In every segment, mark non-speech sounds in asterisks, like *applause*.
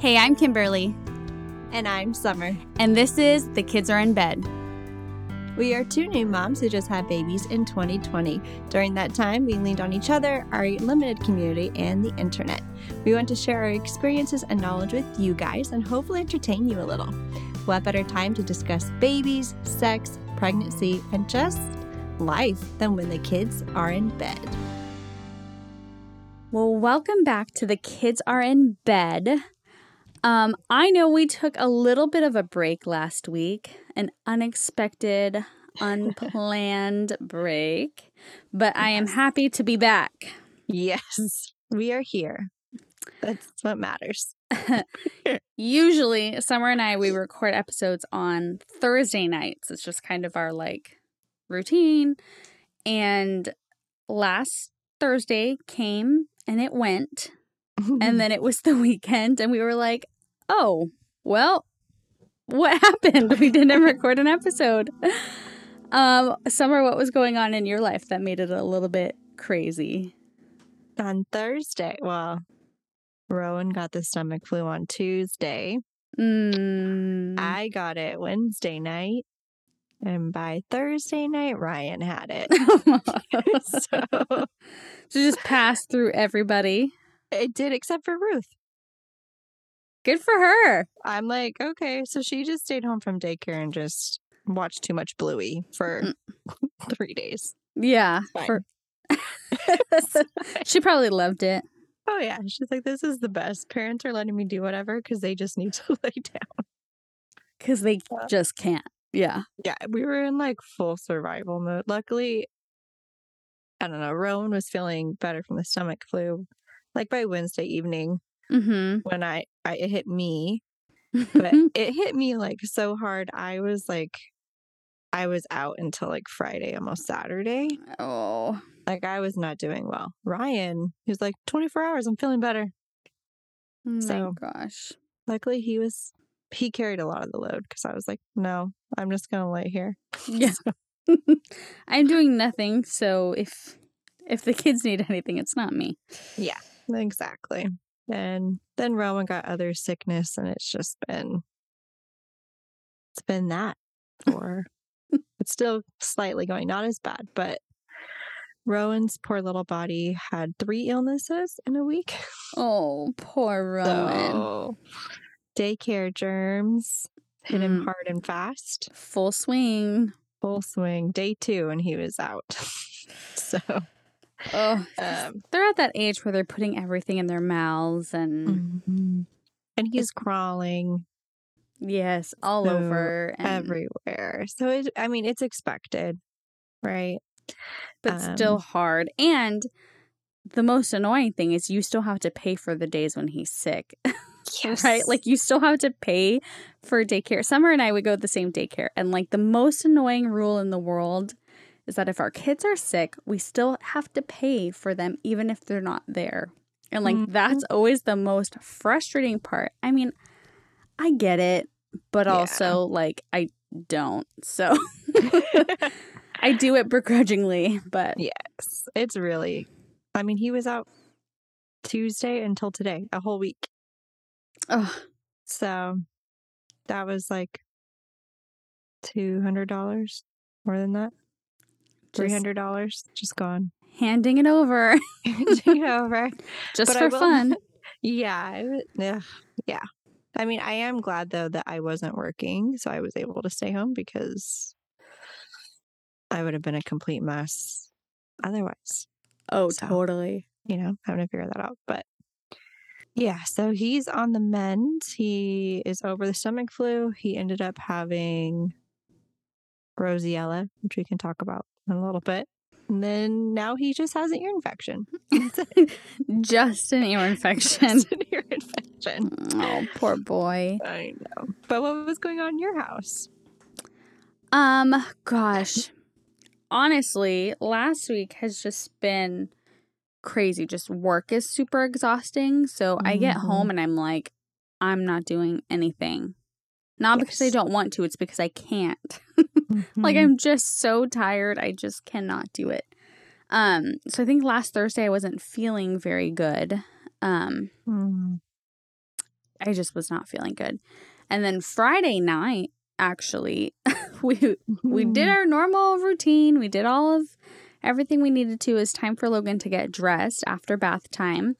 Hey, I'm Kimberly, And I'm Summer. and this is The Kids Are in Bed. We are two new moms who just had babies in 2020. During that time, we leaned on each other, our limited community, and the internet. We want to share our experiences and knowledge with you guys and hopefully entertain you a little. What better time to discuss babies, sex, pregnancy, and just life than when the kids are in bed? Well, welcome back to The Kids Are in Bed. Um, I know we took a little bit of a break last week, an unexpected, unplanned break, but I am happy to be back. Yes, we are here. That's what matters. *laughs* Usually, Summer and I we record episodes on Thursday nights. It's just kind of our like routine. And last Thursday came and it went, and then it was the weekend, and we were like, "Oh, well, what happened? We didn't *laughs* record an episode." Um, Summer, what was going on in your life that made it a little bit crazy? on Thursday, well, Rowan got the stomach flu on Tuesday. Mm, I got it Wednesday night. And by Thursday night, Ryan had it. *laughs* *laughs* so So just passed through everybody. It did, except for Ruth. Good for her. I'm like, okay. So she just stayed home from daycare and just watched too much Bluey for Mm. *laughs* three days. Yeah. For... *laughs* *laughs* she probably loved it. Oh, yeah. She's like, this is the best. Parents are letting me do whatever because they just need to lay down. Because they Yeah. just can't. Yeah. Yeah. We were in like full survival mode. Luckily, I don't know. Rowan was feeling better from the stomach flu. Like by Wednesday evening, Mm-hmm. when I, I it hit me, but *laughs* it hit me like so hard. I was like, I was out until like Friday, almost Saturday. oh. Like I was not doing well. Ryan, he was like, 24 hours, I'm feeling better. My So- gosh. Luckily, he was, he carried a lot of the load because I was like, no, I'm just going to lay here. *laughs* Yeah. *laughs* I'm doing nothing, so if if the kids need anything, it's not me. Yeah, exactly. And then Rowan got other sickness, and it's just been, it's been that for, *laughs* it's still slightly going, not as bad, but Rowan's poor little body had three illnesses in a week. Oh, poor *laughs* Rowan. So, daycare germs hit him Mm. hard and fast. Full swing. Full swing. Day two, and he was out. *laughs* so, Oh, *laughs* um, they're at that age where they're putting everything in their mouths and mhm. and he's crawling yes, all So, over and everywhere. So, it, I mean, it's expected, right? but still Um, hard. And the most annoying thing is you still have to pay for the days when he's sick, *laughs* right? Like you still have to pay for daycare. Summer and I would go to the same daycare, and like the most annoying rule in the world is that if our kids are sick, we still have to pay for them even if they're not there. And like Mhm. that's always the most frustrating part. I mean, I get it, but Yeah. also like I don't. So *laughs* *laughs* I do it begrudgingly, but yes, it's really. I mean, he was out Tuesday until today, a whole week. ugh, So that was like two hundred dollars more than that. Three just hundred dollars just gone. handing it over *laughs* handing it over. *laughs* just But for will- fun. *laughs* Yeah, yeah, yeah. I mean, I am glad though that I wasn't working, so I was able to stay home because I would have been a complete mess otherwise. Oh, So- totally. You know, having to figure that out. But yeah, so he's on the mend. He is over the stomach flu. He ended up having Rosiella, which we can talk about a little bit. And then now he just has an ear infection. *laughs* Just an ear *laughs* infection. Just an ear infection. oh, poor boy. I know. But what was going on in your house? Um, gosh. Honestly, last week has just been crazy. Just work is super exhausting. So I get home and I'm like, I'm not doing anything. Not because I don't want to, it's because I can't. *laughs* Like Mhm. I'm just so tired. I just cannot do it. Um, so I think last Thursday I wasn't feeling very good. Um, Mm. I just was not feeling good. And then Friday night, actually, *laughs* we we did our normal routine. We did all of everything we needed to. It was time for Logan to get dressed after bath time.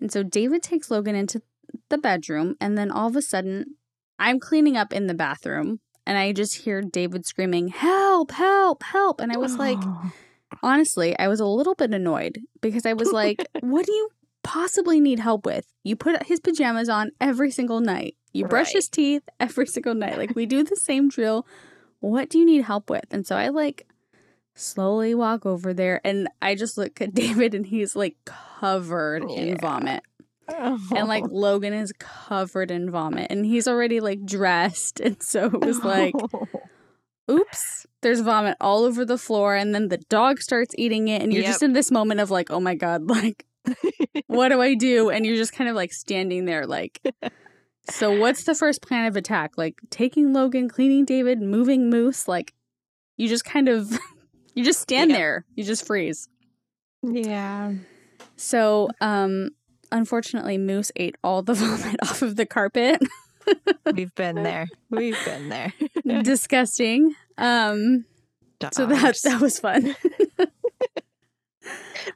And so David takes Logan into the bedroom, and then all of a sudden, I'm cleaning up in the bathroom, and I just hear David screaming, Help, help, help. And I was like, *gasps* honestly, I was a little bit annoyed because I was like, *laughs* what do you possibly need help with? You put his pajamas on every single night. You brush Right. his teeth every single night. Like we do the same drill. What do you need help with? And so I like slowly walk over there and I just look at *laughs* David and he's like covered in vomit. Oh. And like *laughs* Logan is covered in vomit and he's already like dressed. And so it was like *laughs* oops, there's vomit all over the floor, and then the dog starts eating it, and you're Yep. just in this moment of like, oh my god, like, what do I do? And you're just kind of like standing there, like, so what's the first plan of attack? Like taking Logan, cleaning David, moving Moose, like, you just kind of, *laughs* you just stand Yep. there, you just freeze. yeah. So, um, unfortunately, Moose ate all the *laughs* vomit off of the carpet. *laughs* We've been there. We've been there. *laughs* Disgusting. Um, so that that was fun.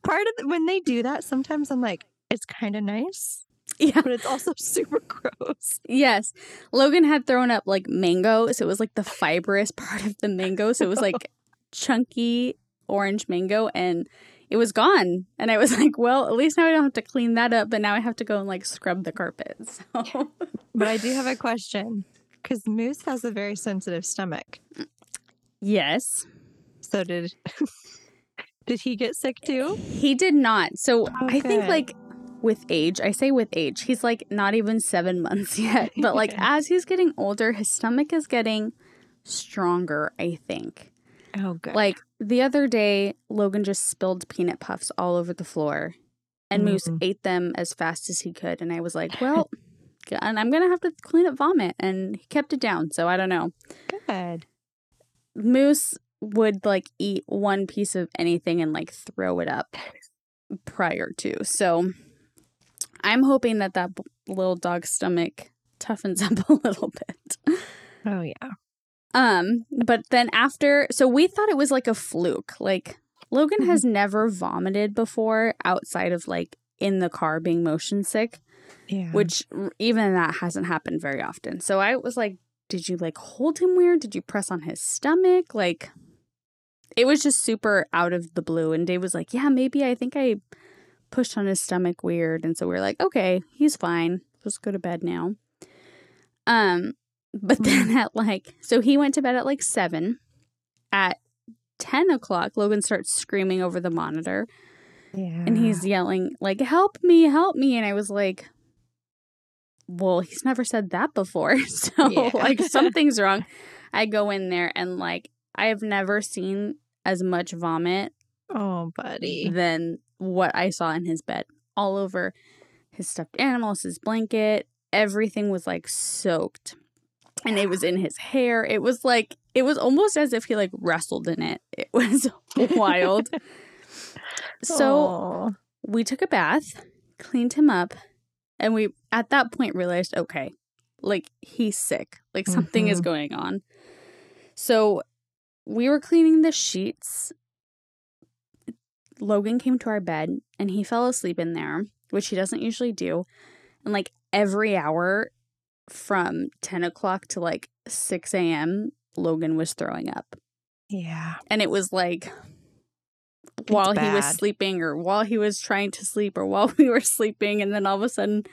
part of the, when they do that, sometimes I'm like, it's kind of nice, yeah. but it's also super gross. Yes. Logan had thrown up like mango. So it was like the fibrous part of the mango. So it was like chunky orange mango and it was gone. And I was *laughs* like, well, at least now I don't have to clean that up. But now I have to go and like scrub the carpet. *laughs* So But I do have a question because Moose has a very sensitive stomach. yes, So did *laughs* did he get sick too? he did not. So I think like with age, I say with age, he's like not even seven months yet. But like as he's getting older, his stomach is getting stronger, I think. Oh, good. Like the other day, Logan just spilled peanut puffs all over the floor, and Moose Mm. ate them as fast as he could. And I was like, well, *laughs* and I'm gonna have to clean up vomit, and he kept it down. So I don't know. good. Moose would like eat one piece of anything and like throw it up prior to. So I'm hoping that that b- little dog's stomach toughens *laughs* up a little bit. Oh yeah. Um, but then after, so we thought it was like a fluke. Like Logan has never vomited before outside of like in the car being motion sick, Yeah. which even that hasn't happened very often. So I was like, did you like hold him weird? Did you press on his stomach? Like it was just super out of the blue. And Dave was like, yeah, maybe I think I pushed on his stomach weird. And so we are like, okay, he's fine. Let's go to bed now. Um, but then mm-hmm. at like, so he went to bed at like seven. At 10 o'clock, Logan starts screaming over the monitor yeah. and he's yelling, like, help me, help me. And I was like, well, he's never said that before. *laughs* So, Yeah. like, *laughs* something's wrong. I go in there and, like, I have never seen as much vomit Oh, buddy. than what I saw in his bed. All over his stuffed animals, his blanket, everything was like soaked. And it was in his hair. It was like it was almost as if he like wrestled in it. It *laughs* was wild. so Aw. we took a bath, cleaned him up, and we at that point realized, okay, like he's sick. Like something is Mhm. going on. So we were cleaning the sheets. Logan came to our bed and he fell asleep in there, which he doesn't usually do. And like every hour from 10 o'clock to like 6 a.m., Logan was throwing up yeah. and it was like while he was sleeping or while he was trying to sleep or while *laughs* we were sleeping and then all of a sudden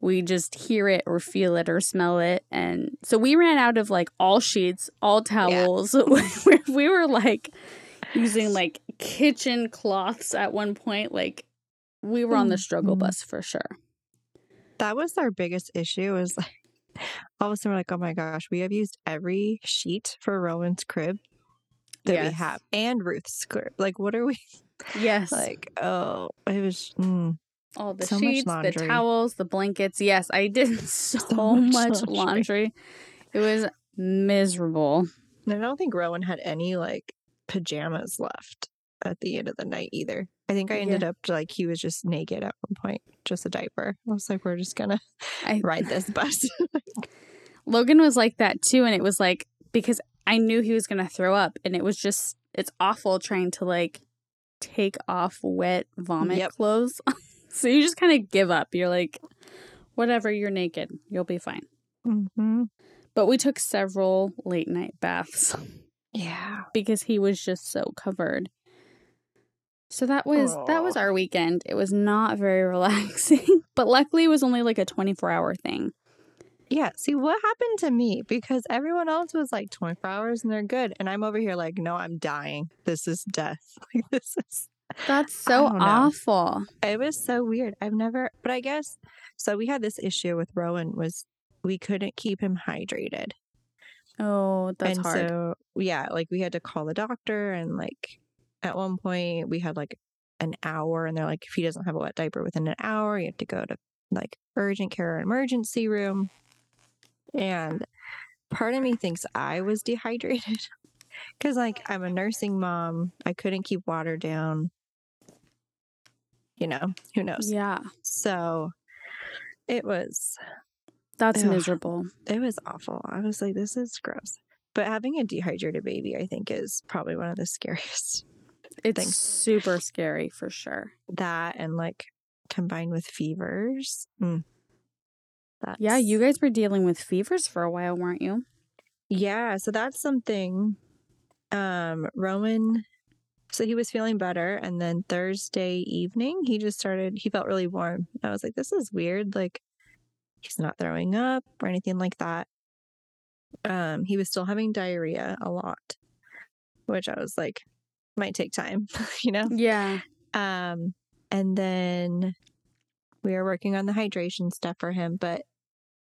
we just hear it or feel it or smell it and so we ran out of like all sheets all towels *laughs* we, we were like using like kitchen cloths at one point like we were on the struggle Mhm. bus for sure That was our biggest issue. Was like all of a sudden we're like, oh my gosh, we have used every sheet for Rowan's crib that we have, and Ruth's crib. Like, what are we *laughs* yes like? Oh, it was. Mm, all the so sheets, the towels, the blankets. Yes, I did *laughs* so, much much, laundry. laundry. It was miserable. and I don't think Rowan had any like pajamas left at the end of the night either. I think I Yeah. ended up like he was just naked at one point, just a diaper. I was like, we're just gonna I, ride this bus. *laughs* Logan was like that too, and it was like because I knew he was gonna throw up, and it was just it's awful trying to like take off wet vomit Yep. clothes. *laughs* so you just kind of give up. You're like, whatever, you're naked, you'll be fine. hmm But we took several late night baths Yeah. because he was just so covered. So that was that was our weekend. It was not very *laughs* relaxing, but luckily it was only like a 24 hour thing. Yeah. See what happened to me because everyone else was like 24 hours and they're good. And I'm over here like, no, I'm dying. This is death. *laughs* Like, this is, That's so awful. it was so weird. I've never, but I guess, so we had this issue with Rowan was we couldn't keep him hydrated. Oh, that's and hard. so, yeah, like we had to call the doctor and like at one point we had like an hour and they're like, if he doesn't have a wet diaper within an hour, you have to go to like urgent care or emergency room. And part of me thinks I was dehydrated *laughs* because like I'm a nursing mom. I couldn't keep water down. You know, who knows? yeah, So it was that's Ugh. miserable. it was awful. I was like, this is gross. But having a dehydrated baby, I think, is probably one of the scariest. It's Thanks. super scary for sure. That and like combined with fevers. Mm. Yeah, you guys were dealing with fevers for a while, weren't you? Yeah, so that's something. Um, Rowan so he was feeling better, and then Thursday evening he just started. He felt really warm. I was like, this is weird. Like he's not throwing up or anything like that. Um, he was still having diarrhea a lot, which I was like, might take time, *laughs* you know. Yeah. Um, and then we were working on the hydration stuff for him, but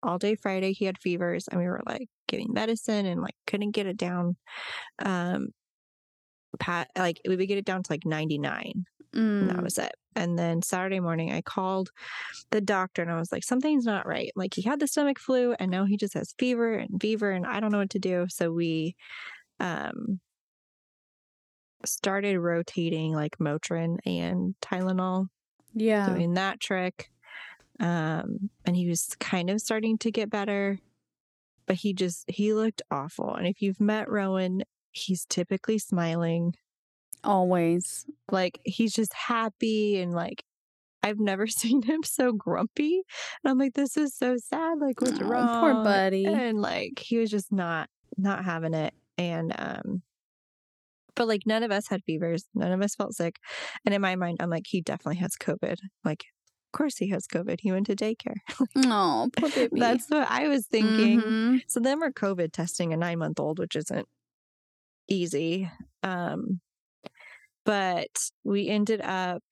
all day Friday he had fevers and we were like giving medicine and like couldn't get it down. Um, pat like we would get it down to like 99 and that Mm. was it. And then Saturday morning I called the doctor and I was like, something's not right. Like he had the stomach flu and now he just has fever and fever and I don't know what to do. So we um started rotating like Motrin and Tylenol yeah. doing that trick. Um, and he was kind of starting to get better, but he just he looked awful. And if you've met Rowan, he's typically smiling, Always. like he's just happy and like I've never *laughs* seen him so grumpy. And I'm like, this is so sad. Like, what's Aw, wrong? Poor buddy. And like he was just not not having it. And um but like none of us had fevers. None of us felt sick. And in my mind, I'm like, he definitely has COVID. Like, of course he has COVID. He went to daycare. *laughs* Oh, poor baby. That's what I was thinking. Mhm. So then we're COVID testing a nine month old, which isn't easy. Um, but we ended up,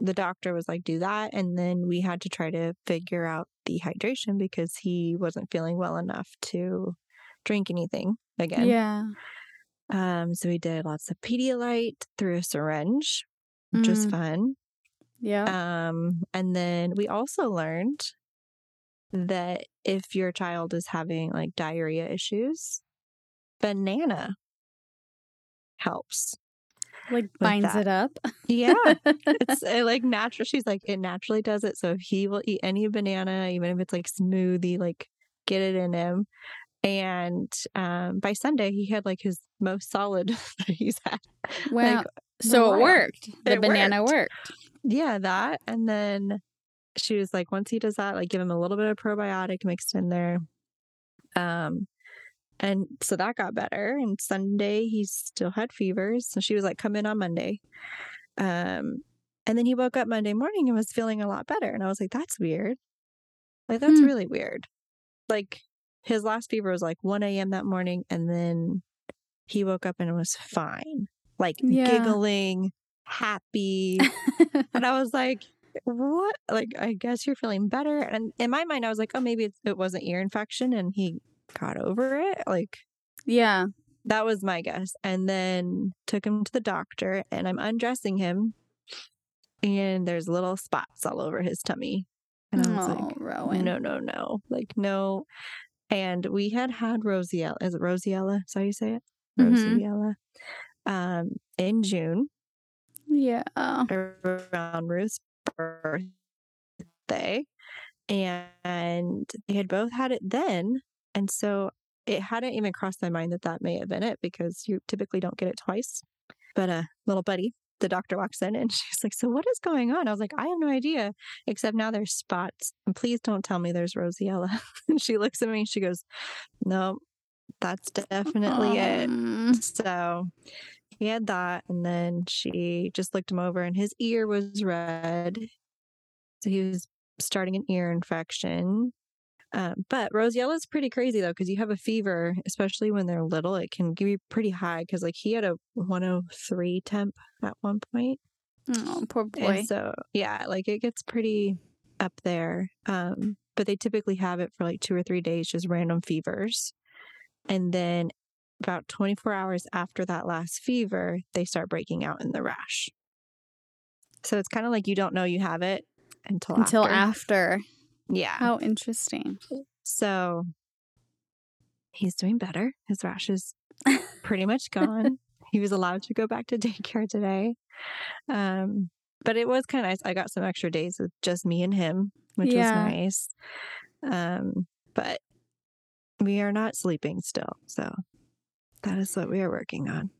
the doctor was like, do that. And then we had to try to figure out the hydration because he wasn't feeling well enough to drink anything again. Yeah. Um, so we did lots of Pedialyte through a syringe, which was Mm. fun. Yeah. Um, and then we also learned that if your child is having like diarrhea issues, banana helps. like binds that. it up. Yeah, it's *laughs* uh, like natural. She's like, it naturally does it. So if he will eat any banana, even if it's like smoothie, like get it in him. And um, by Sunday, he had like his most solid *laughs* that he's had. wow. Like, so it worked. The It banana worked. worked. Yeah, that. And then she was like, once he does that, like give him a little bit of probiotic mixed in there. Um, and so that got better. And Sunday he still had fevers. So she was like, come in on Monday. Um, and then he woke up Monday morning and was feeling a lot better. And I was like, that's weird. Like, that's Hmm. really weird. Like, his last fever was like 1 a.m. that morning. And then he woke up and was fine, like Yeah. giggling, happy. *laughs* And I was like, what? Like, I guess you're feeling better. And in my mind, I was like, oh, maybe it's, it wasn't ear infection and he got over it. Like, yeah. that was my guess. And then took him to the doctor and I'm undressing him. And there's little spots all over his tummy. And I was oh, like, Rowan. no, no, no. Like, no. And we had had Rosiella. Is it Rosiella? Is that how you say it? Mhm. Rosiella. Um, in June. Yeah. around Ruth's birthday, and they had both had it then, and so it hadn't even crossed my mind that that may have been it because you typically don't get it twice. But a uh, little buddy, the doctor walks in and *laughs* she's like, "So what is going on?" I was like, "I have no idea, except now there's spots, and please don't tell me there's Rosiella." *laughs* and she looks at me and she goes, "No, that's definitely Um, it." So he had that, and then she just looked him over, and his ear was red, so he was starting an ear infection. Um, but is pretty crazy though, because you have a fever, especially when they're little, it can be pretty high. Because like he had a 103 temp at one point, Oh, poor boy. and so yeah, like it gets pretty up there. Um, but they typically have it for like two or three days, just random fevers, and then about 24 hours after that last fever, they start breaking out in the rash. So it's kind of like you don't know you have it until Until after. after. Yeah. How interesting. So he's doing better. His rash is *laughs* pretty much gone. he was allowed to go back to *laughs* daycare today. Um, but it was kind of nice. I got some extra days with just me and him, which Yeah. was nice. Um, but we are not sleeping still. So that is what we are working on.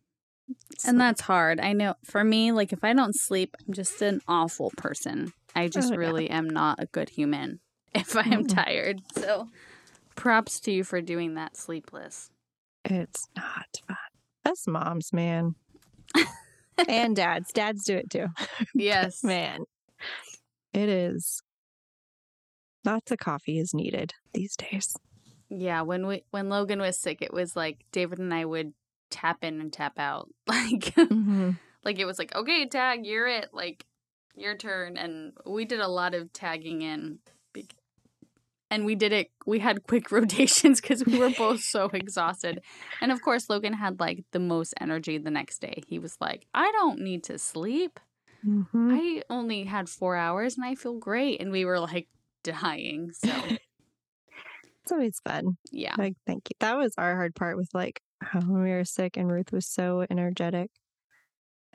And that's hard. I know for me, like if I don't sleep, I'm just an awful person. I just Oh, yeah. really am not a good human *laughs* if I am tired. So props to you for doing that sleepless. It's not fun. Us moms, man. and dads. Dads do it too. *laughs* Yes. Man, it is. Lots of coffee is needed these days. Yeah, when we when Logan was sick, it was like David and I would tap in and tap out. *laughs* Like Mm-hmm. like it was like, "Okay, tag, you're it." Like your turn and we did a lot of tagging in and we did it we had quick *laughs* rotations cuz we were both so exhausted. And of course, Logan had like the most energy the next day. He was like, "I don't need to sleep. Mm-hmm. I only had 4 hours and I feel great." And we were like dying. So, *laughs* It's always fun. yeah. Like, thank you. That was our hard part with like when we were sick and Ruth was so energetic.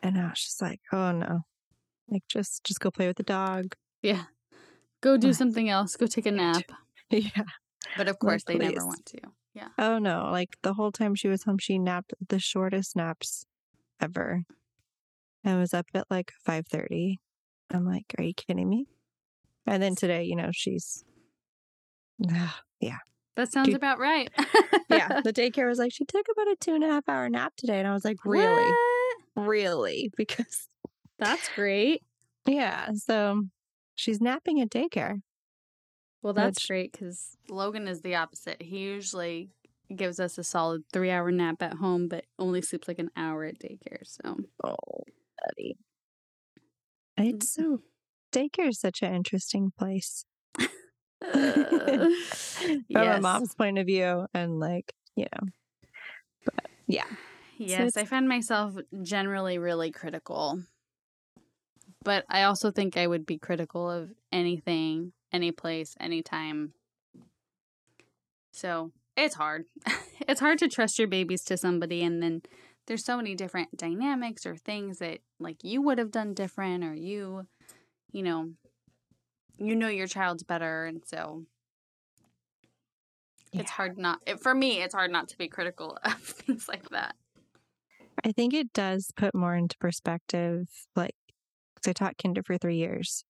And I was just like, oh no. Like just just go play with the dog. Yeah. Go do something else. Go take a nap. Yeah. But of Like, course, they never want to. Yeah. Oh no. Like the whole time she was home, she napped the shortest naps ever. I was up at like five thirty. I'm like, are you kidding me? And then today, you know, she's uh, *sighs* yeah. That sounds Dude. about right. yeah. The *laughs* daycare was like, she took about a two and a half hour nap today. And I was like, really? What? Really? *laughs* Because That's great. yeah, so she's napping at daycare. Well, that's Which- great because Logan is the opposite. He usually gives us a solid three hour nap at home, but only sleeps like an hour at daycare. So, Oh, buddy. It's so daycare is such an interesting place. Uh, *laughs* *laughs* From a mom's point of view and like, you know. But yeah. Yes, I find myself generally really critical. But I also think I would be critical of anything, any place, anytime. So it's hard. *laughs* it's hard to trust your babies to somebody, and then there's so many different dynamics or things that, like, you would have done different, or you, you know, you know your child's better, and so it's hard not. It, for me, it's hard not to be critical *laughs* of things like that. I think it does put more into perspective, like, because I taught kinder for three years.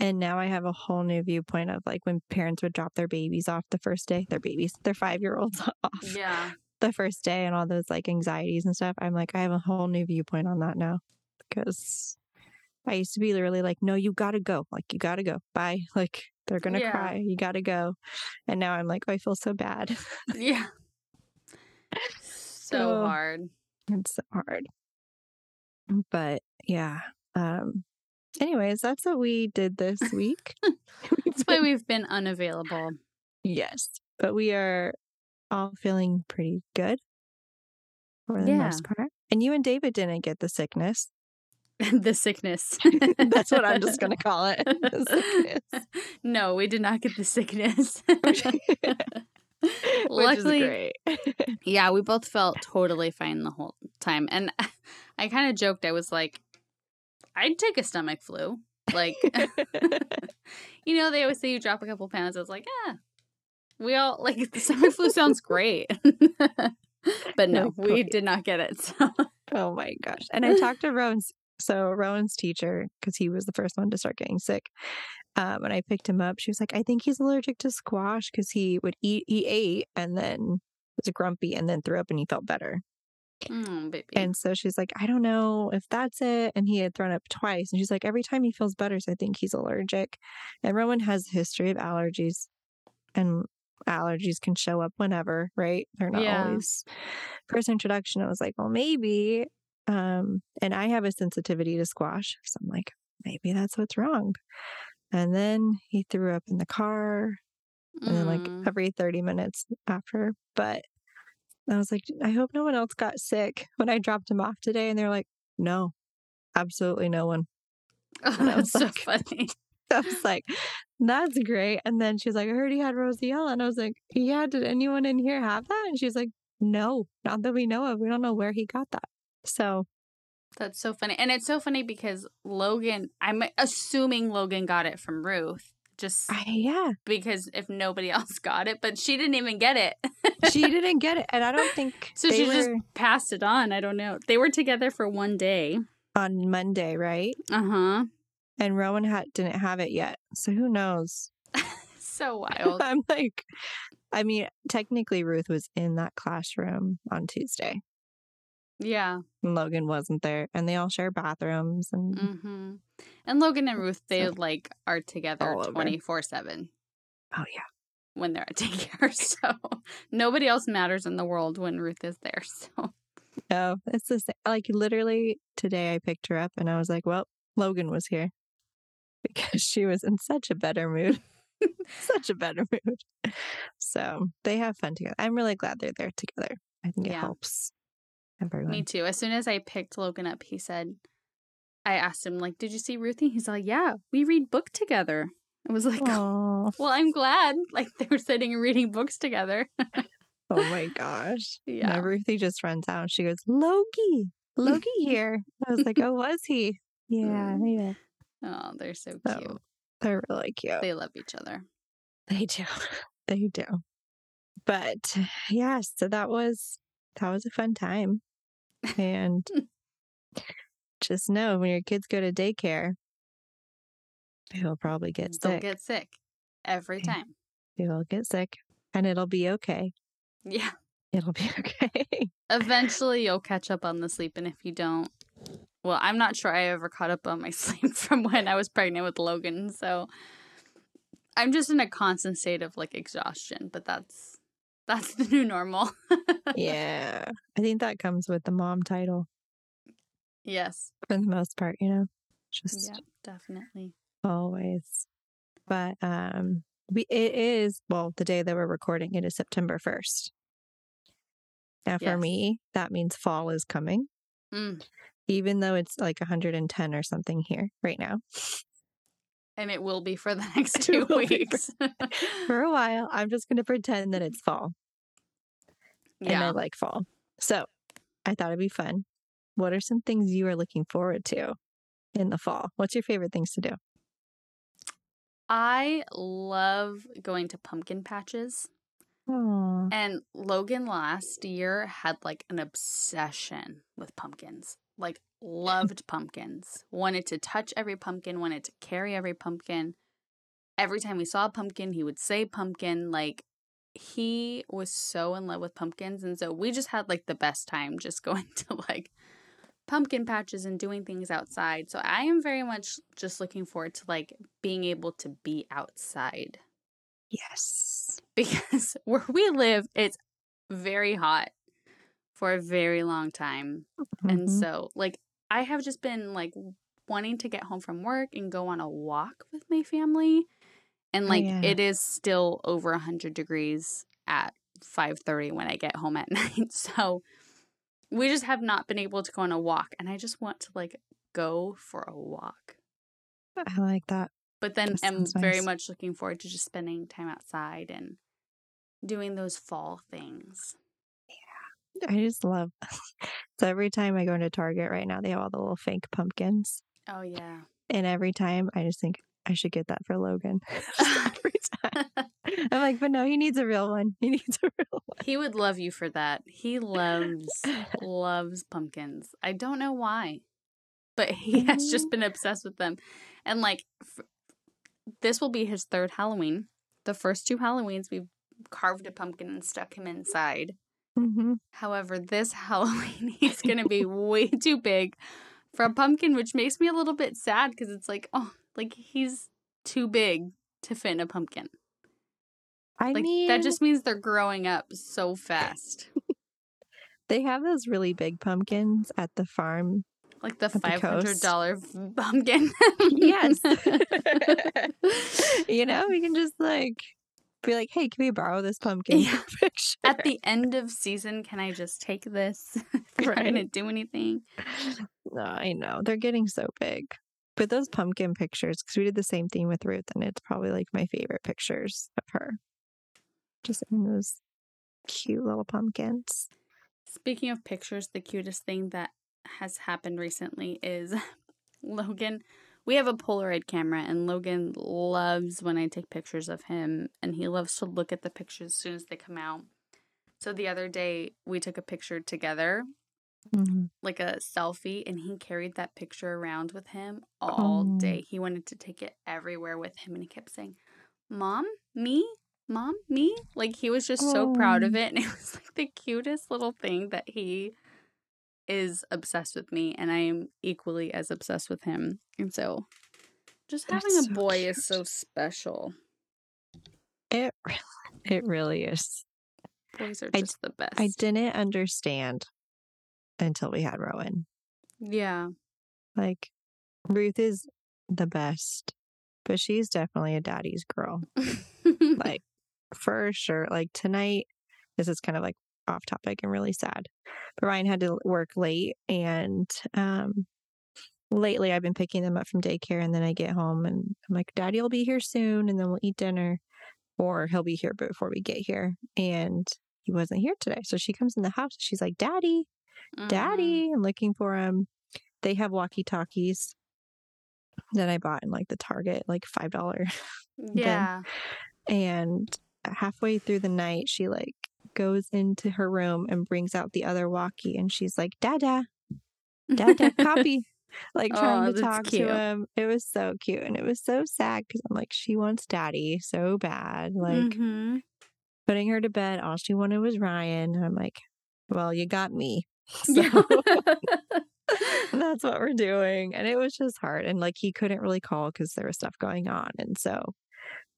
And now I have a whole new viewpoint of like when parents would drop their babies off the first day, their babies, their five year olds *laughs* off Yeah. the first day and all those like anxieties and stuff. I'm like, I have a whole new viewpoint on that now because I used to be literally like, no, you gotta go. Like, you gotta go. Bye. *laughs* Like, they're gonna Yeah. cry. You gotta go. And now I'm like, oh, I feel so bad. *laughs* Yeah. So Oh. hard. it's so hard. But yeah. Um, anyways, that's what we did this week. *laughs* *laughs* That's why we've been unavailable. yes. But we are all feeling pretty good for the Yeah. most part. And you and David didn't get the sickness. *laughs* the sickness. That's what I'm just going to call it. No, we did not get the sickness. Which Luckily- is great. yeah, we both felt totally fine the whole time. And I kind of joked. I was like, I'd take a stomach flu. Like, *laughs* *laughs* you know, they always say you drop a couple pounds. I was like, yeah, we all *laughs* like the stomach flu sounds great. but no, we did not get it. So. Oh my gosh. And I talked to Rowan's, so Rowan's teacher, because he was the first one to start getting sick. Um, when I picked him up, she was like, I think he's allergic to squash because he would eat, he ate and then was grumpy and then threw up and he felt better. Mm, baby. And so she's like, I don't know if that's it. And he had thrown up twice. And she's like, every time he feels better, so I think he's allergic. And Rowan has a history of allergies. And allergies can show up whenever, right? They're not Yeah. always. First introduction, I was like, well, maybe. Um, and I have a sensitivity to squash. So I'm like, maybe that's what's wrong. And then he threw up in the car and then like Mm. every 30 minutes after. But I was like, I hope no one else got sick when I dropped him off today. And they're like, no, absolutely no one. Oh, that's *laughs* was so like- funny. *laughs* I was like, that's great. And then she's like, I heard he had Rosiella. And I was like, yeah, did anyone in here have that? And she's like, no, not that we know of. We don't know where he got that. So That's so funny. And it's so funny because Logan, I'm assuming Logan got it from Ruth, just I, yeah, because if nobody *laughs* else got it, but she didn't even get it. she *laughs* didn't get it. And I don't think So she were just passed it on. I don't know. They were together for one day. on Monday, right? Uh huh. And Rowan had, didn't have it yet. So who knows? *laughs* So wild. I'm like, I mean, technically, Ruth was in that classroom on Tuesday. Yeah. Logan wasn't there, and they all share bathrooms. And Mm-hmm. And Logan and Ruth, they So- like are together twenty four seven. Oh yeah, when they're at *laughs* daycare. So nobody else matters in the world when Ruth is there. *laughs* So no, it's the same. Like literally today, I picked her up, and I was like, well, Logan was here *laughs* because she was in such a better mood, such a better mood. So they have fun together. I'm really glad they're there together. I think it Yeah. helps everyone. Me too. As soon as I picked Logan up, he said, I asked him, like, did you see Ruthie? He's like, yeah, we read book together. I was like, Aw. well, I'm glad. Like, they were sitting and reading books together. Oh my *laughs* gosh. Yeah. Yeah. Ruthie just runs out. She goes, Loki, *laughs* Loki here. I was like, oh, was he? Yeah, mm-hmm. yeah. Oh, they're so So cute. they're really cute. They love each other. They do. *laughs* They do. But yeah, so that was that was a fun time. *laughs* And just know when your kids go to daycare, they will probably get They'll sick. get sick every Yeah. time. They will get sick. And it'll be okay. Yeah. It'll be *laughs* okay. Eventually, you'll catch up on the sleep. And if you don't, well, I'm not sure I ever caught up on my *laughs* sleep from when I was pregnant with Logan. So I'm just in a constant state of like exhaustion, but that's that's the new normal. yeah. I think that comes with the mom title yes. for the most part, you know. Just Yeah, definitely. always. But um we it is well, the day that we're recording it is September 1st. Now for Yes. me, that means fall is coming, Mm. even though it's like 110 or something here right now. And it will be for the *laughs* *laughs* next two be for- weeks. *laughs* For a while, I'm just going to pretend that it's fall and I like fall. So, I thought it'd be fun. What are some things you are looking forward to in the fall? What's your favorite things to do? I love going to pumpkin patches. Oh, And Logan last year had like an obsession with pumpkins. Like loved pumpkins. Wanted to touch every pumpkin, wanted to carry every pumpkin. Every time we saw a pumpkin, he would say pumpkin. Like he was so in love with pumpkins and so we just had like the best time just *laughs* going to like pumpkin patches and doing things outside. So I am very much just looking forward to like being able to be outside yes. *laughs* because where we live it's very hot for a very long time and Mhm. so like i have just been like wanting to get home from work and go on a walk with my family and Oh, like yeah. it is still over 100 degrees at 5:30 when i get home at *laughs* night so we just have not been able to go on a walk and i just want to like go for a walk I like that. but then That sounds very nice. much looking forward to just spending time outside and doing those fall things. I just love. *laughs* so every time I go into Target right now, they have all the little fake pumpkins. Oh yeah. And every time I just think I should get that for Logan. *laughs* *laughs* every time. I'm like, but no, he needs a real one. He needs a real one. he would love you for that. He loves loves pumpkins. I don't know why, but he has just mm-hmm. been obsessed with them. And like, f- this will be his third Halloween. The first two Halloweens, we've carved a pumpkin and stuck him inside. Hmm However, this *laughs* Halloween, he's going to be way too big for a pumpkin, which makes me a little bit sad because it's like, oh, like he's too big to fit in a pumpkin. I Like mean, that just means they're growing up so fast. *laughs* they have those really big pumpkins at the farm. Like the five hundred dollar pumpkin. Yes. *laughs* you know, we can just like be like, hey, can we borrow this *laughs* pumpkin Yeah. *laughs* picture? At the end of season, can I just take this? *laughs* if you're not gonna do anything. No, I know. They're getting so big. But those pumpkin pictures, because we did the same thing with Ruth, and it's probably like my favorite pictures of her. Just in those cute little pumpkins. Speaking of pictures, the cutest thing that has happened recently is Logan. We have a Polaroid camera, and Logan loves when I take pictures of him, and he loves to look at the pictures as soon as they come out. So the other day, we took a picture together, mm-hmm. like a selfie, and he carried that picture around with him all Oh. day. He wanted to take it everywhere with him, and he kept saying, Mom, me, Mom, me. Like he was just so proud of Oh. it, and it was like the cutest little thing that he is obsessed with me, and I am equally as obsessed with him. And so, just That's having a so boy is so special. It really, *laughs* it really is. Boys are I- just the best. I didn't understand until we had Rowan. yeah. Like, Ruth is the best, but she's definitely a daddy's girl. *laughs* like for sure like tonight this is kind of like off topic and really sad but ryan had to work late and um lately i've been picking them up from daycare and then i get home and i'm like daddy will be here soon and then we'll eat dinner or he'll be here before we get here and he wasn't here today so she comes in the house she's like daddy Mhm. daddy i'm looking for him they have walkie talkies that i bought in like the target like five dollar *laughs* Yeah. and halfway through the night she like goes into her room and brings out the other walkie and she's like dada dada *laughs* copy like trying Aw, to talk cute. to him it was so cute and it was so sad because i'm like she wants daddy so bad like Mhm. putting her to bed all she wanted was ryan and i'm like well you got me *laughs* so *laughs* that's what we're doing and it was just hard and like he couldn't really call because there was stuff going on and so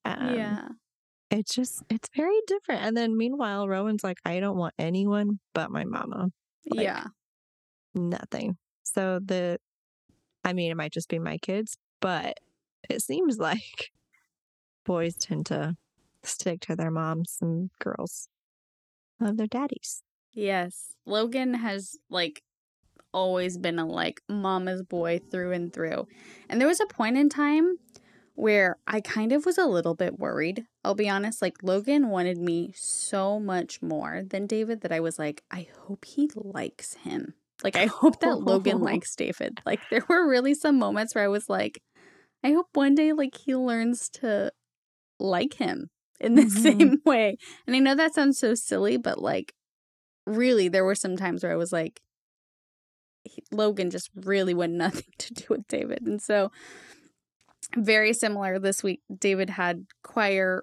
um, yeah. It's just it's very different and then meanwhile rowan's like i don't want anyone but my mama like, yeah. nothing so the i mean it might just be my kids but it seems *laughs* like boys tend to stick to their moms and girls love their daddies Yes. Logan has like always been a like mama's boy through and through. And there was a point in time where I kind of was a little bit worried. I'll be honest, like Logan wanted me so much more than David that I was like, I hope he likes him. Like I hope that Logan *laughs* likes David. Like there were really some moments where I was like, I hope one day like he learns to like him in the Mhm. same way. And I know that sounds so silly, but like really there were some times where I was like he- Logan just really wanted *laughs* nothing to do with David. And so very similar this week David had choir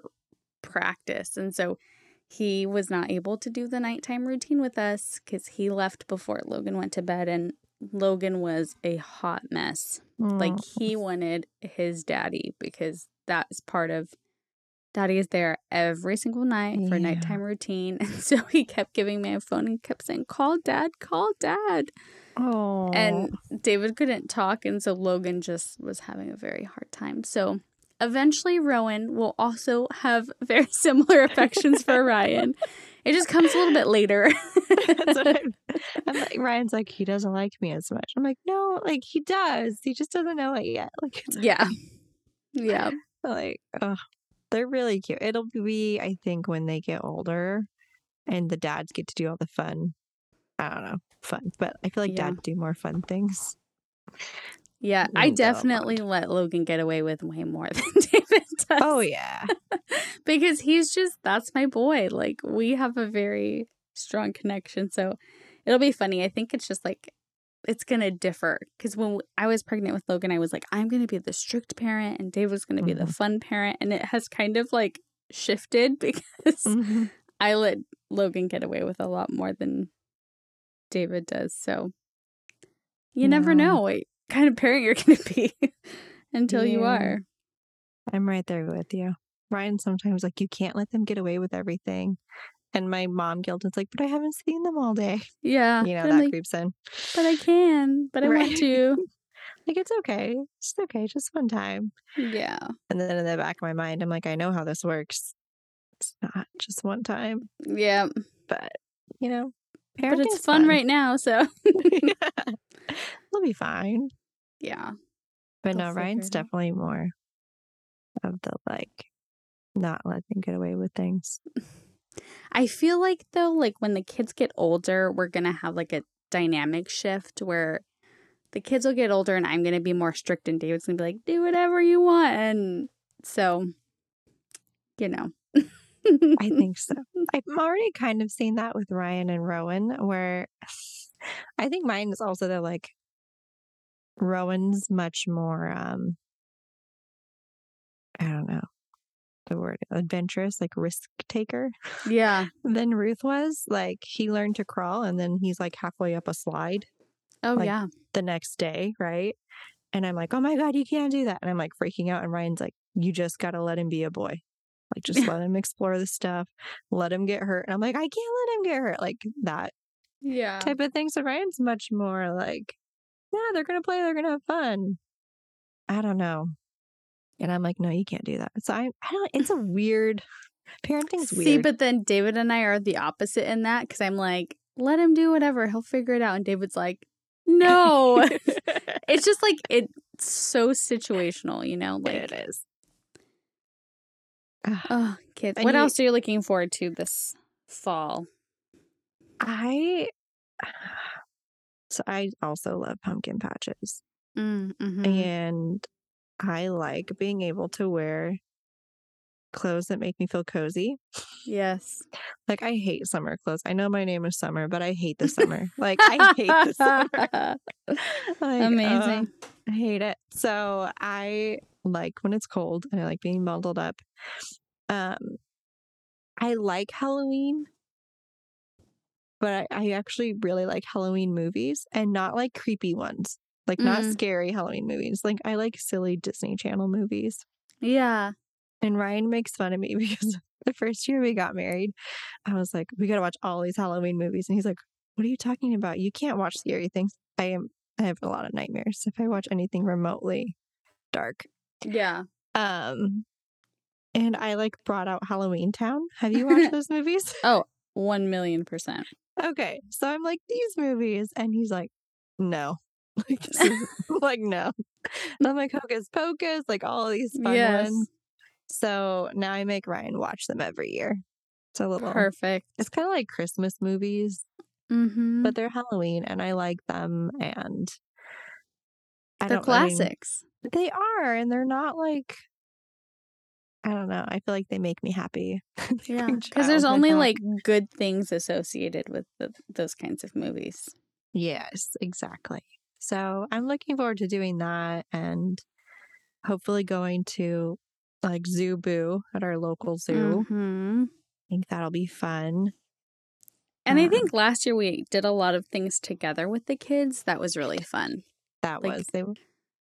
practice and so he was not able to do the nighttime routine with us cuz he left before Logan went to bed and Logan was a hot mess. Like Mm. he wanted his daddy because that's part of daddy is there every single night for Yeah. nighttime routine. *laughs* And so he kept giving me a phone and kept saying, Call dad, call dad. Oh And David couldn't talk. And so Logan just was having a very hard time. So eventually Rowan will also have *laughs* very similar affections for Ryan. It just comes a little bit later. That's what I'm, *laughs* I'm like, Ryan's like, he doesn't like me as much. I'm like, no, like he does. He just doesn't know it yet. *laughs* Like, it's yeah. Yeah. like, oh, they're really cute. It'll be, I think, when they get older and the dads get to do all the fun. I don't know, fun, but I feel like Yeah. dads do more fun things. Yeah, I definitely let Logan get away with way more *laughs* than David does. Oh yeah. *laughs* because he's just that's my boy. Like we have a very strong connection, so it'll be funny. I think it's just like it's gonna differ because when I was pregnant with Logan, I was like, I'm gonna be the strict parent, and Dave was gonna be the Mhm. fun parent, and it has kind of like shifted *laughs* because Mhm. I let Logan get away with a lot more than David does. So you never know what kind of parent you're *laughs* gonna be until you are. I'm right there with you. Ryan sometimes like you can't let them get away with everything. And my mom guilt is like, but I haven't seen them all day. Yeah, You know, that like, creeps in. but I can, but I Right. want to. *laughs* Like it's okay. It's okay, just one time. Yeah. And then in the back of my mind, I'm like, I know how this works. It's not just one time. Yeah. But you know, But it's parenting's fun, right now, so *laughs* We'll be fine. yeah. But They'll no, Ryan's out. definitely more of the like not let them get away with things. *laughs* I feel like though, like when the kids get older, we're gonna have like a dynamic shift where the kids will get older and I'm gonna be more strict and David's gonna be like, do whatever you want and so you know. *laughs* I think so. I'm already kind of seen that with Ryan and Rowan, where *sighs* I think mine is also that like Rowan's much more um I don't know the word adventurous, like risk taker yeah. *laughs* than Ruth was. Like he learned to crawl and then he's like halfway up a slide Oh Like- yeah. the next day, right? And I'm like, oh my God, you can't do that. And I'm like freaking out. And Ryan's like, you just got to let him be a boy. Like, just let him explore the stuff, let him get hurt. And I'm like, I can't let him get hurt. Like that Yeah. type of thing. So Ryan's much more like, yeah, they're going to play, they're going to have fun. I don't know. And I'm like, no, you can't do that. So I, I don't, it's a weird, parenting's weird. See, but then David and I are the opposite in that because I'm like, let him do whatever, he'll figure it out. And David's like, no. *laughs* it's just like it's so situational, you know? Like it is. Oh, kids. And what you- else are you looking forward to this fall? I, *sighs* so I also love pumpkin patches. Mm, mhm. and I like being able to wear clothes that make me feel cozy. Yes. *laughs* Like I hate summer clothes. I know my name is summer, but I hate the summer. *laughs* like I hate the summer. *laughs* Like, uh, Amazing. I hate it. So I like when it's cold and I like being bundled up. Um I like Halloween. But I, I actually really like Halloween movies and not like creepy ones. Like not Mm. scary Halloween movies. Like I like silly Disney Channel movies. yeah. And Ryan makes fun of me *laughs* because the first year we got married, I was like, we got to watch all these Halloween movies. And he's like, what are you talking about? You can't watch scary things. I am, I have a lot of nightmares if I watch anything remotely dark. Yeah. Um, and I like brought out Halloween Town. Have you watched *laughs* those movies? One million percent. Okay. So I'm like, these movies. And he's like, no. *laughs* Like, is- *laughs* like no. And I'm like, Hocus Pocus, like all these fun Yes. ones. So now I make Ryan watch them every year. It's a little Perfect. it's kind of like Christmas movies, Mm-hmm. but they're Halloween and I like them and I They're don't- I mean, classics. they are and they're not like I don't know. I feel like they make me happy. *laughs* Yeah. Because there's only like good things associated with the, those kinds of movies. Yes, exactly. So I'm looking forward to doing that and hopefully going to like Zoo Boo at our local zoo. hmm I think that'll be fun. And I Um, think last year we did a lot of things together with the kids. That was really fun. That Like, was they were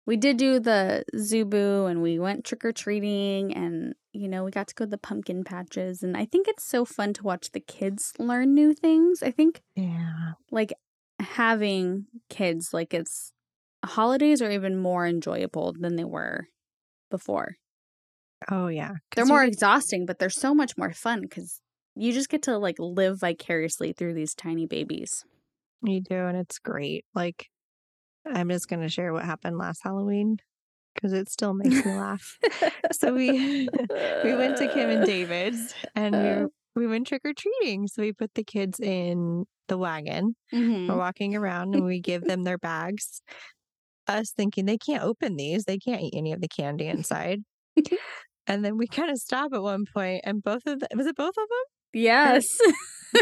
We did do the Zoo Boo and we went trick or treating and you know, we got to go to the pumpkin patches and I think it's so fun to watch the kids learn new things. I think yeah. like having kids like it's holidays are even more enjoyable than they were before. Oh yeah. They're more exhausting, but they're so much more fun cuz you just get to like live vicariously through these tiny babies. You do, and it's great. Like, I'm just going to share what happened last Halloween because it still makes me *laughs* laugh. So we *laughs* we went to Kim and David's, and we Uh. were, we went trick or treating. So we put the kids in the wagon. Mhm. We're walking around, and we give them *laughs* their bags. us thinking they can't open these, they can't eat any of the candy inside. and then we kind of stop at one point, and both of them was it both of them? Yes.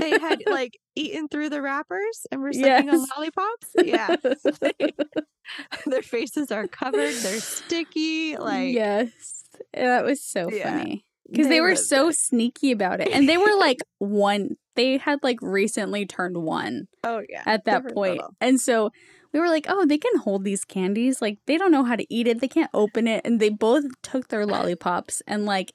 They had like eaten through the wrappers and we're sucking on Yes. lollipops. Yeah. *laughs* *laughs* Their faces are covered, they're sticky. Like, yes. That was so Yeah. funny. Because they, were so it. sneaky about it. And they were like *laughs* one, they had like recently turned one Oh, yeah. at that point. And so we were like, oh, they can hold these candies. Like, they don't know how to eat it. They can't open it. And they both took their lollipops and like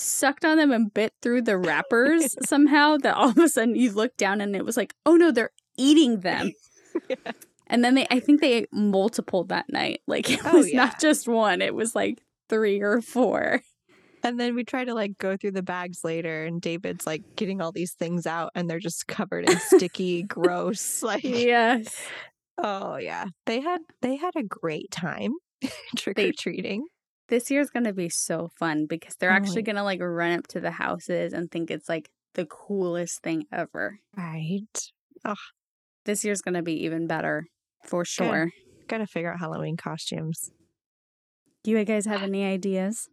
sucked on them and bit through the wrappers *laughs* somehow. That all of a sudden you look down and it was like, oh no, they're eating them. *laughs* Yeah. And then they, I think they ate multiple that night. Like, it Oh, was yeah. not just one, it was like three or four. And then we try to like go through the bags later, and David's like getting all these things out, and they're just covered in sticky, *laughs* gross. Like, Yes. oh yeah, they had they had a great time trick or treating. This year's going to be so fun because they're Oh, actually going to like run up to the houses and think it's like the coolest thing ever. Right. This year's going to be even better for sure. Got to figure out Halloween costumes. Do you guys have *sighs* any ideas?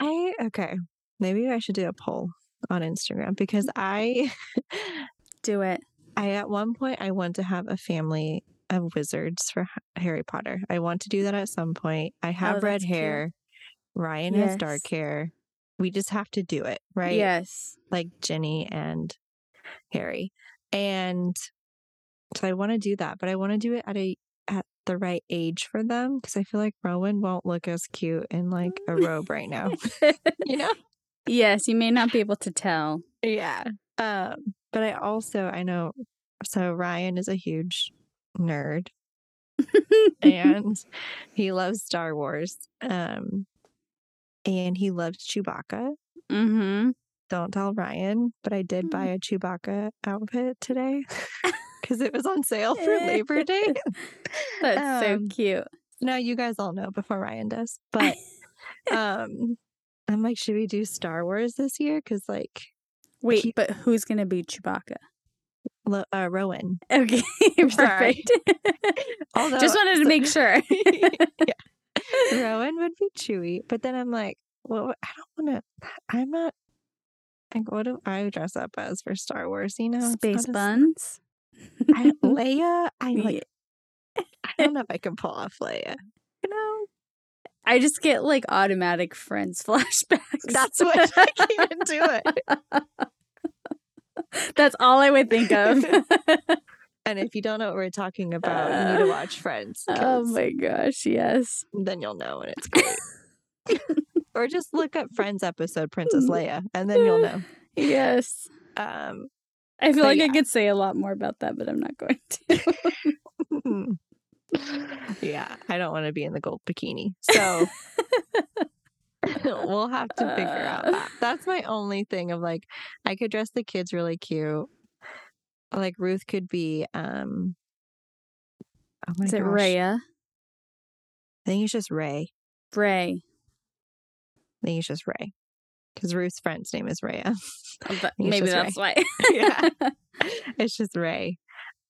I okay. Maybe I should do a poll on Instagram because mm-hmm. I *laughs* Do it. I at one point I want to have a family of wizards for Harry Potter. I want to do that at some point. I have red Oh, cute. hair. Ryan has dark hair. We just have to do it, right? Yes. Like Ginny and Harry. And so I want to do that, but I want to do it at a at the right age for them because I feel like Rowan won't look as cute in like a robe right now. *laughs* you know? *laughs* yes, you may not be able to tell. Yeah. Um, but I also I know so Ryan is a huge nerd *laughs* and he loves Star Wars. Um and he loves Chewbacca. mm-hmm. Don't tell Ryan, but I did buy *laughs* a Chewbacca outfit today *laughs* because it was on sale for Labor Day. That's so Um, cute. Now you guys all know before Ryan does, but um I'm like, should we do Star Wars this year? Because like Wait, he- but who's going to be Chewbacca? Lo- uh, Rowan. Okay, *laughs* *laughs* perfect. *laughs* Although Just wanted to make sure. yeah. Rowan would be Chewie, but then I'm like, well, I don't want to. I'm not. Like, what do I dress up as for Star Wars? You know, Space buns. I, Leia. I like. I don't know if I can pull off Leia. You know, I just get like automatic friends flashbacks. that's what I can't do it. *laughs* That's all I would think of. *laughs* *laughs* And if you don't know what we're talking about, you need to watch Friends. Oh my gosh, yes. Then you'll know, and it's great. or just look up Friends episode Princess Leia, and then you'll know. Yes. Um, I feel like I could say a lot more about that, but I'm not going to. yeah, I don't want to be in the gold bikini. So *laughs* we'll have to figure out Uh. that. That's my only thing of like I could dress the kids really cute. Like Ruth could be um Oh my Is it gosh. Rhea? I think it's just Rey. Rey. I think it's just Rey. Because Ruth's friend's name is Rhea. *laughs* But maybe that's why. *laughs* yeah. it's just Rey.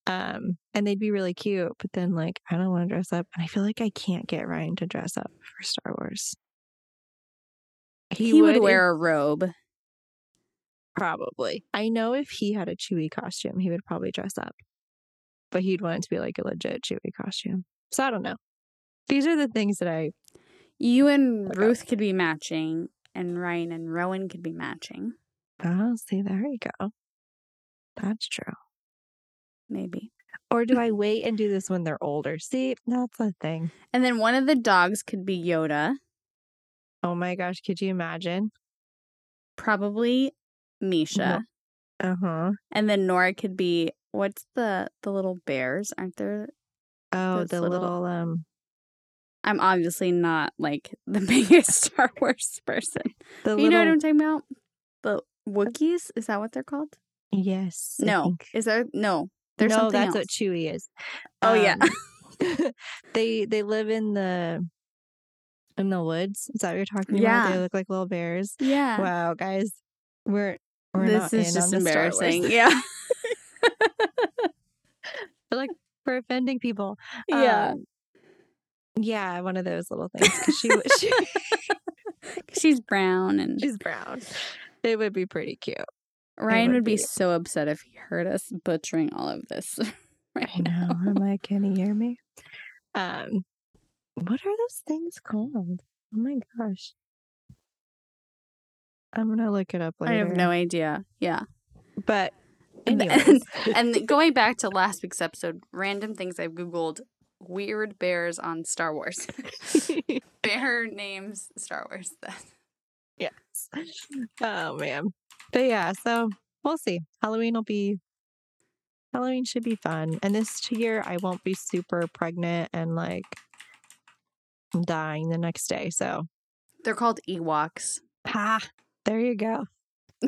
Um, and they'd be really cute, but then like I don't want to dress up, and I feel like I can't get Ryan to dress up for Star Wars. He, would, if- wear a robe. probably. I know if he had a Chewie costume, he would probably dress up, but he'd want it to be like a legit Chewie costume. So I don't know. These are the things that I You and. Ruth could be matching, and Ryan and Rowan could be matching. oh see there you go. That's true. Maybe. Or do I wait and do this when they're older? See, that's the thing. And then one of the dogs could be Yoda. Oh my gosh, could you imagine? Probably Misha. Uh huh. And then Nora could be what's the the little bears? Aren't there? Oh, the little- little um I'm obviously not like *laughs* the biggest Star Wars person. You know what I'm talking about? The Wookiees? Is that what they're called? Yes. No. Is there no? There's no, that's else. what Chewie is. Oh, yeah. Um, *laughs* *laughs* they they live in the in the woods. Is that what you're talking about? Yeah. They look like little bears. yeah. Wow, guys, we're we're this not is in just on the embarrassing. Yeah. *laughs* We're like for offending people. Yeah. Um, yeah, one of those little things. she, she *laughs* She's brown and she's brown. It would be pretty cute. Ryan would would be be. so upset if he heard us butchering all of this. *laughs* right I know. now. I'm like, can you hear me? Um, what are those things called? Oh my gosh. I'm gonna look it up later. I have no idea. Yeah. But And- *laughs* And going back to last week's episode, random things I've Googled weird bears on Star Wars. *laughs* Bear names Star Wars. yes. Oh man. But yeah, so we'll see. Halloween will be Halloween should be fun. And this year I won't be super pregnant and like dying the next day. So They're called Ewoks. ha, there you go. *laughs*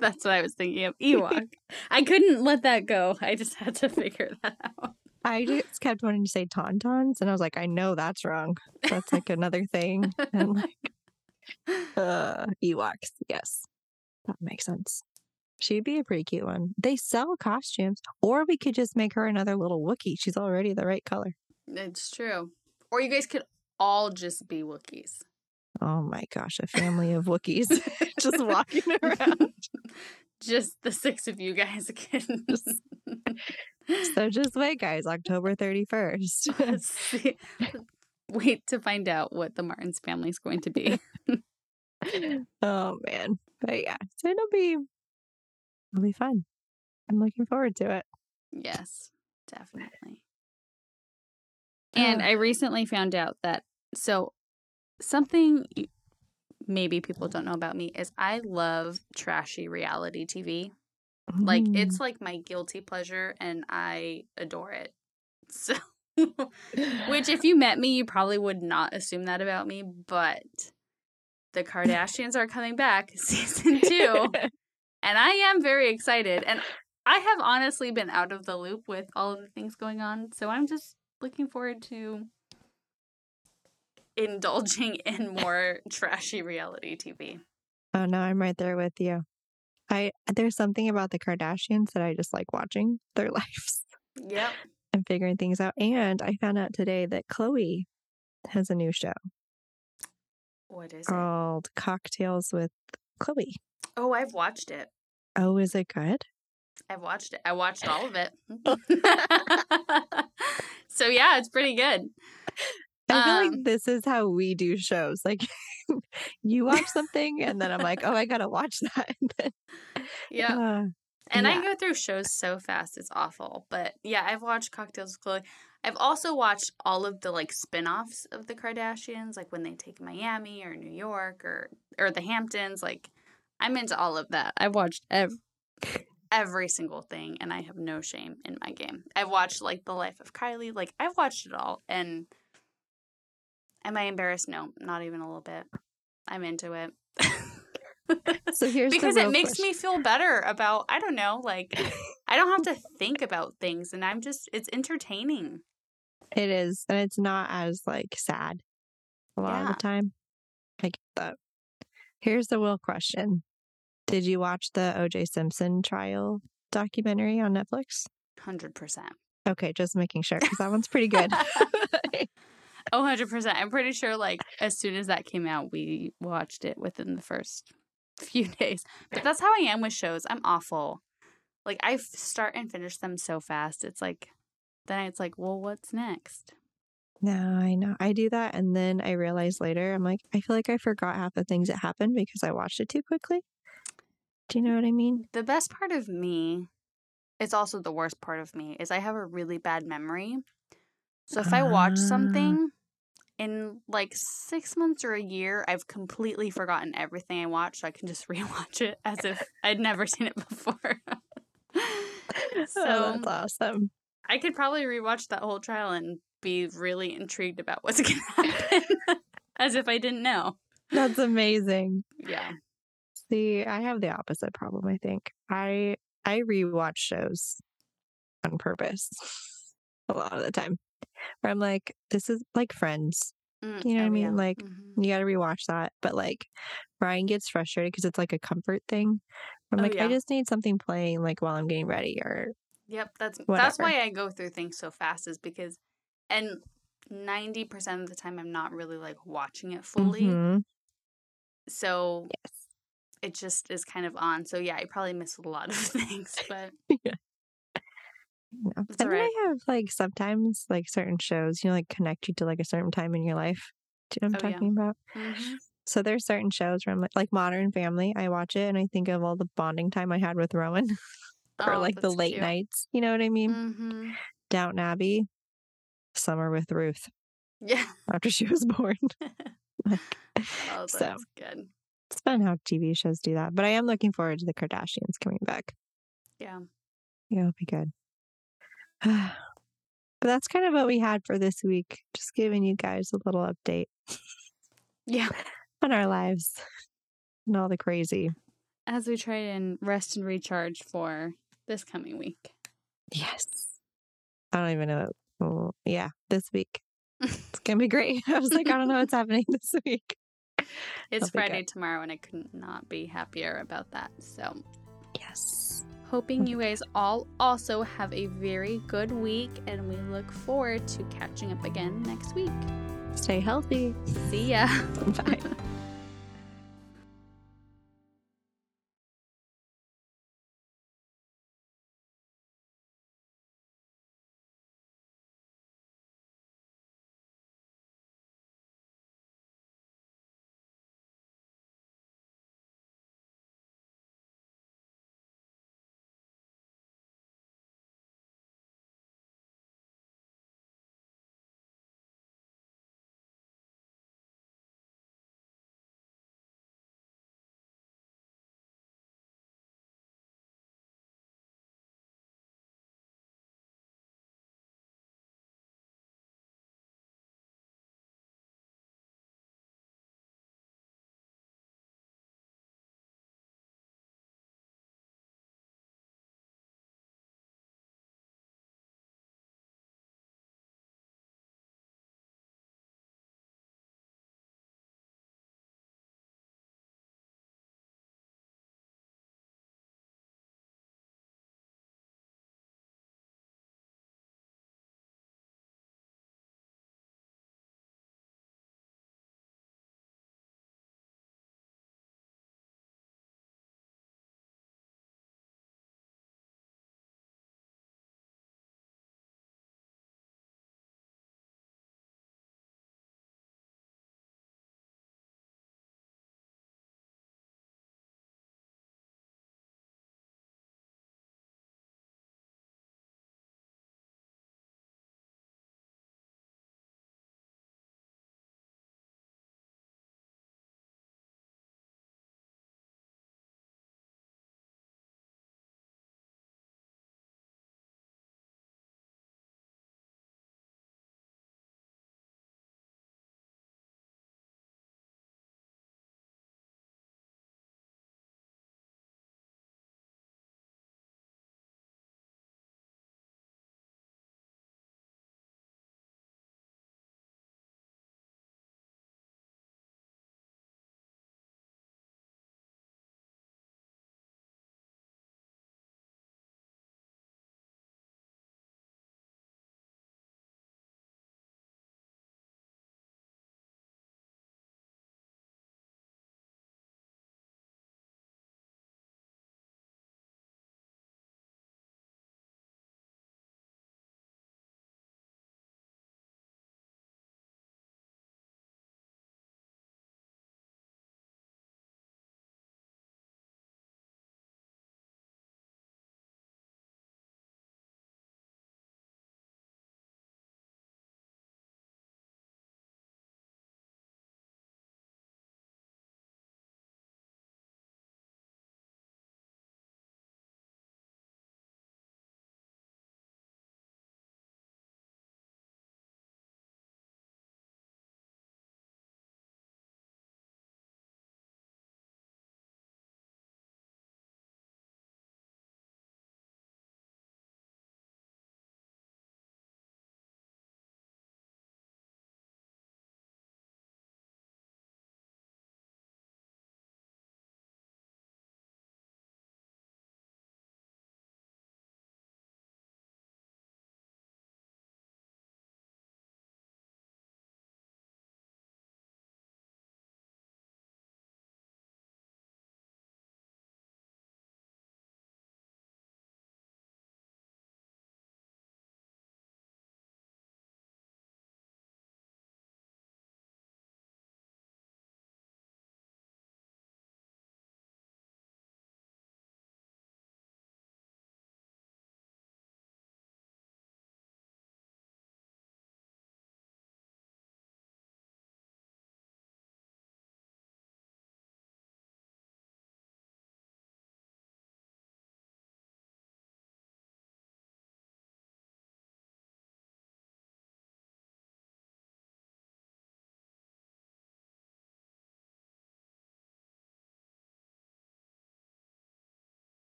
That's what I was thinking of. Ewok. *laughs* I couldn't let that go. I just had to figure *laughs* that out. I just kept wanting to say tauntauns, and I was like, I know that's wrong. That's like another thing. And like, uh, Ewoks. Yes, that makes sense. She'd be a pretty cute one. They sell costumes, or we could just make her another little Wookiee. She's already the right color. It's true. Or you guys could all just be Wookiees. Oh my gosh, a family of Wookiees *laughs* just *laughs* walking around. just the six of you guys can So just wait, guys. October 31st. *laughs* see- wait to find out what the Martins family is going to be. oh man. But yeah, so it'll be it'll be fun. I'm looking forward to it. Yes, definitely. And Uh, I recently found out that so something maybe people don't know about me is I love trashy reality TV. Like Mm. it's like my guilty pleasure and I adore it. *laughs* So which if *laughs* you met me you probably would not assume that about me, but the Kardashians are coming back *laughs* season 2 and I am very excited. And I have honestly been out of the loop with all of the things going on, so I'm just looking forward to indulging *laughs* in more trashy reality TV. Oh no, I'm right there with you. I there's something about the Kardashians that I just like watching *laughs* their lives Yep. and figuring things out. And I found out today that Khloé has a new show What is it? called Cocktails with Khloé. Oh, I've watched it. Oh, is it good? I've watched it. I watched all of it. *laughs* so yeah, it's pretty good. I feel Um, like this is how we do shows. Like *laughs* you watch something and then I'm like, oh, I gotta watch *laughs* that. And then, Yeah. uh, And I go through shows so fast, it's awful. But yeah, I've watched Cocktails with Khloé. I've also watched all of the like spin-offs of the Kardashians, like when they take Miami or New York or or the Hamptons. Like I'm into all of that. I've watched ev- every single thing and I have no shame in my game. I've watched like The Life of Kylie. Like I've watched it all and am I embarrassed? No, not even a little bit. I'm into it. so *laughs* here's the because it makes question. me feel better about I don't know, like *laughs* I don't have to think about things and I'm just it's entertaining. It is, and it's not as like sad a lot of the time. I get that. Here's the real question: Did you watch the O.J. Simpson trial documentary on Netflix? 100%. Okay, just making sure because that one's pretty good. *laughs* Oh, 100%. I'm pretty sure like as soon as that came out, we watched it within the first few *laughs* days. But that's how I am with shows. I'm awful. Like I start and finish them so fast. It's like then it's like, well, what's next? no, I know I do that, and then I realize later I'm like, I feel like I forgot half the things that happened because I watched it too quickly. Do you know what I mean? The best part of me, it's also the worst part of me, is I have a really bad memory. So if I watch Ah. something in like six months or a year, I've completely forgotten everything I watched. So I can just *laughs* rewatch it as if I'd never seen it before. *laughs* oh, so that's awesome. I could probably rewatch that whole trial and be really intrigued about what's *laughs* going to happen as if I didn't know. That's amazing. Yeah. See, I have the opposite problem, I think. I I rewatch shows on purpose *laughs* a lot of the time. Where I'm like, this is like friends. Mm, You know what I oh, mean? yeah. Like, Mhm. You gotta rewatch that. But like Ryan gets frustrated because it's like a comfort thing. I'm Oh, like, yeah. I just need something playing like while I'm getting ready or Yep, that's that's why I go through things so fast is because and 90% of the time I'm not really like watching it fully. Mhm. So Yes. It just is kind of on. So yeah, I probably miss a lot of *laughs* things, *laughs* but Yeah. Yeah. And then alright. I have like sometimes like certain shows, you know, like connect you to like a certain time in your life. Do you know what I'm Oh, yeah. talking about? mhm. So there's certain shows where I'm like, like Modern Family. I watch it and I think of all the bonding time I had with Rowan, *laughs* or Oh, like the late cute. nights. You know what I mean? Mhm. Downton Abbey, Summer with Ruth Yeah. after she was born. like, Oh, that's so good. It's fun how TV shows do that. But I am looking forward to the Kardashians coming back. Yeah. Yeah, it'll be good. *sighs* but that's kind of what we had for this week. Just giving you guys a little update Yeah. on our lives and all the crazy. As we try and rest and recharge for this coming week. Yes. I don't even know. Yeah, this week. *laughs* It's going to be great. I was like, I don't know what's happening this week. It's Friday tomorrow, and I could not be happier about that. So, Yes. hoping you guys all also have a very good week, and we look forward to catching up again next week. Stay healthy. See ya. *laughs* Bye.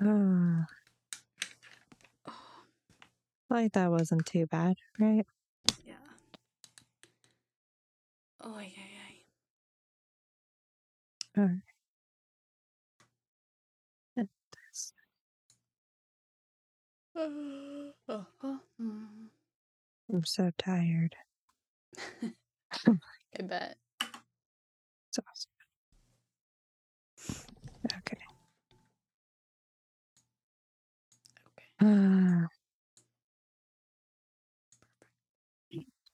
Oh, like that wasn't too bad, right? Yeah. Oh, yeah, yeah. That's- Uh-huh. *sighs* I'm so tired. *laughs* *laughs* I bet. It's awesome. Okay.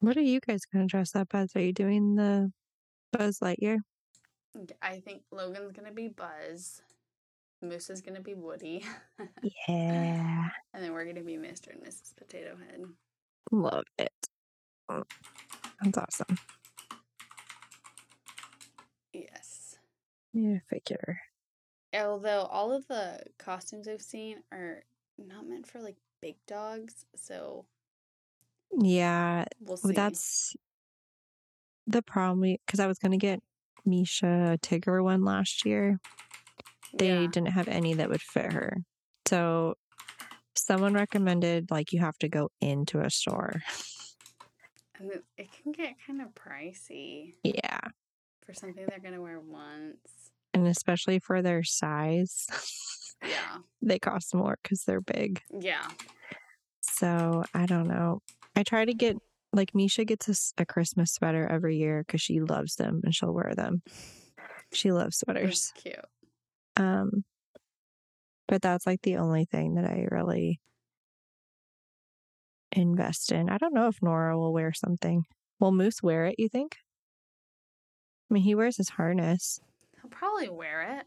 What are you guys gonna dress up as? Are you doing the Buzz Lightyear? I think Logan's gonna be Buzz. Moose is gonna be Woody. Yeah. *laughs* and then we're gonna be Mr. and Mrs. Potato Head. Love it. Mm. That's awesome. Yes. Yeah, figure. Although all of the costumes I've seen are not meant for like big dogs, so Yeah, we'll see. that's the problem. Because I was gonna get Misha a Tigger one last year. They yeah. didn't have any that would fit her. So someone recommended like you have to go into a store. And it, it can get kind of pricey Yeah. for something they're gonna wear once. And especially for their size, *laughs* Yeah. they cost more because they're big. Yeah. So I don't know. I try to get like Misha gets a Christmas sweater every year because she loves them and she'll wear them. She loves sweaters. That's cute. Um, but that's like the only thing that I really invest in. I don't know if Nora will wear something. Will Moose wear it, you think? I mean, he wears his harness. He'll probably wear it.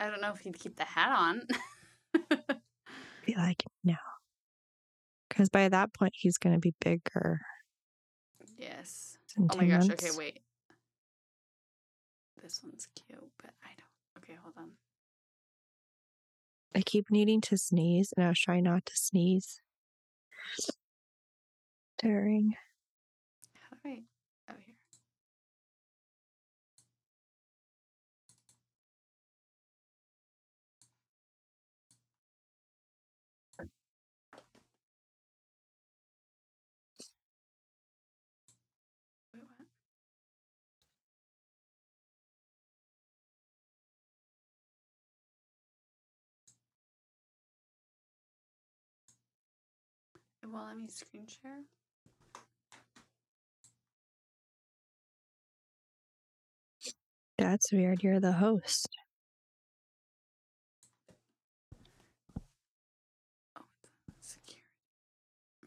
I don't know if he'd keep the hat on. *laughs* Be like, no. Because by that point, he's going to be bigger. yes. in Oh my gosh. months. Okay, wait. This one's cute, but I don't. Okay, hold on. I keep needing to sneeze, and I was trying not to sneeze during. How do Won't let me screen share. That's weird. You're the host. Oh, security.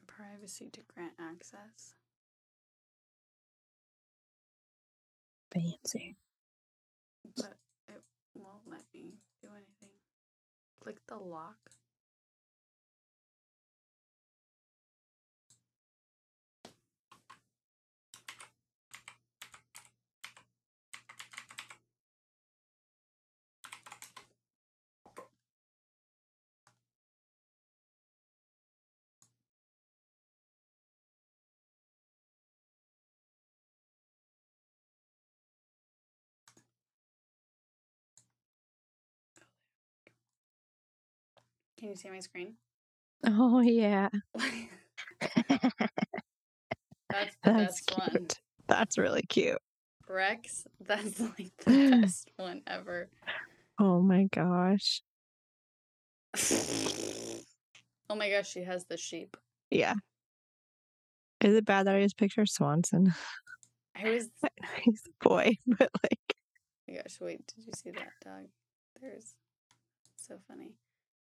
Privacy to grant access. Fancy. But it won't let me do anything. Click the lock. Can you see my screen? Oh, yeah. *laughs* That's the That's best one. cute. That's really cute. Rex, *laughs* that's like the *laughs* best one ever. Oh my gosh. oh my gosh, she has the sheep. Yeah. Is it bad that I just picture Swanson? I was oh He's a boy, but like, oh my gosh, wait, did you see that dog? There's so funny.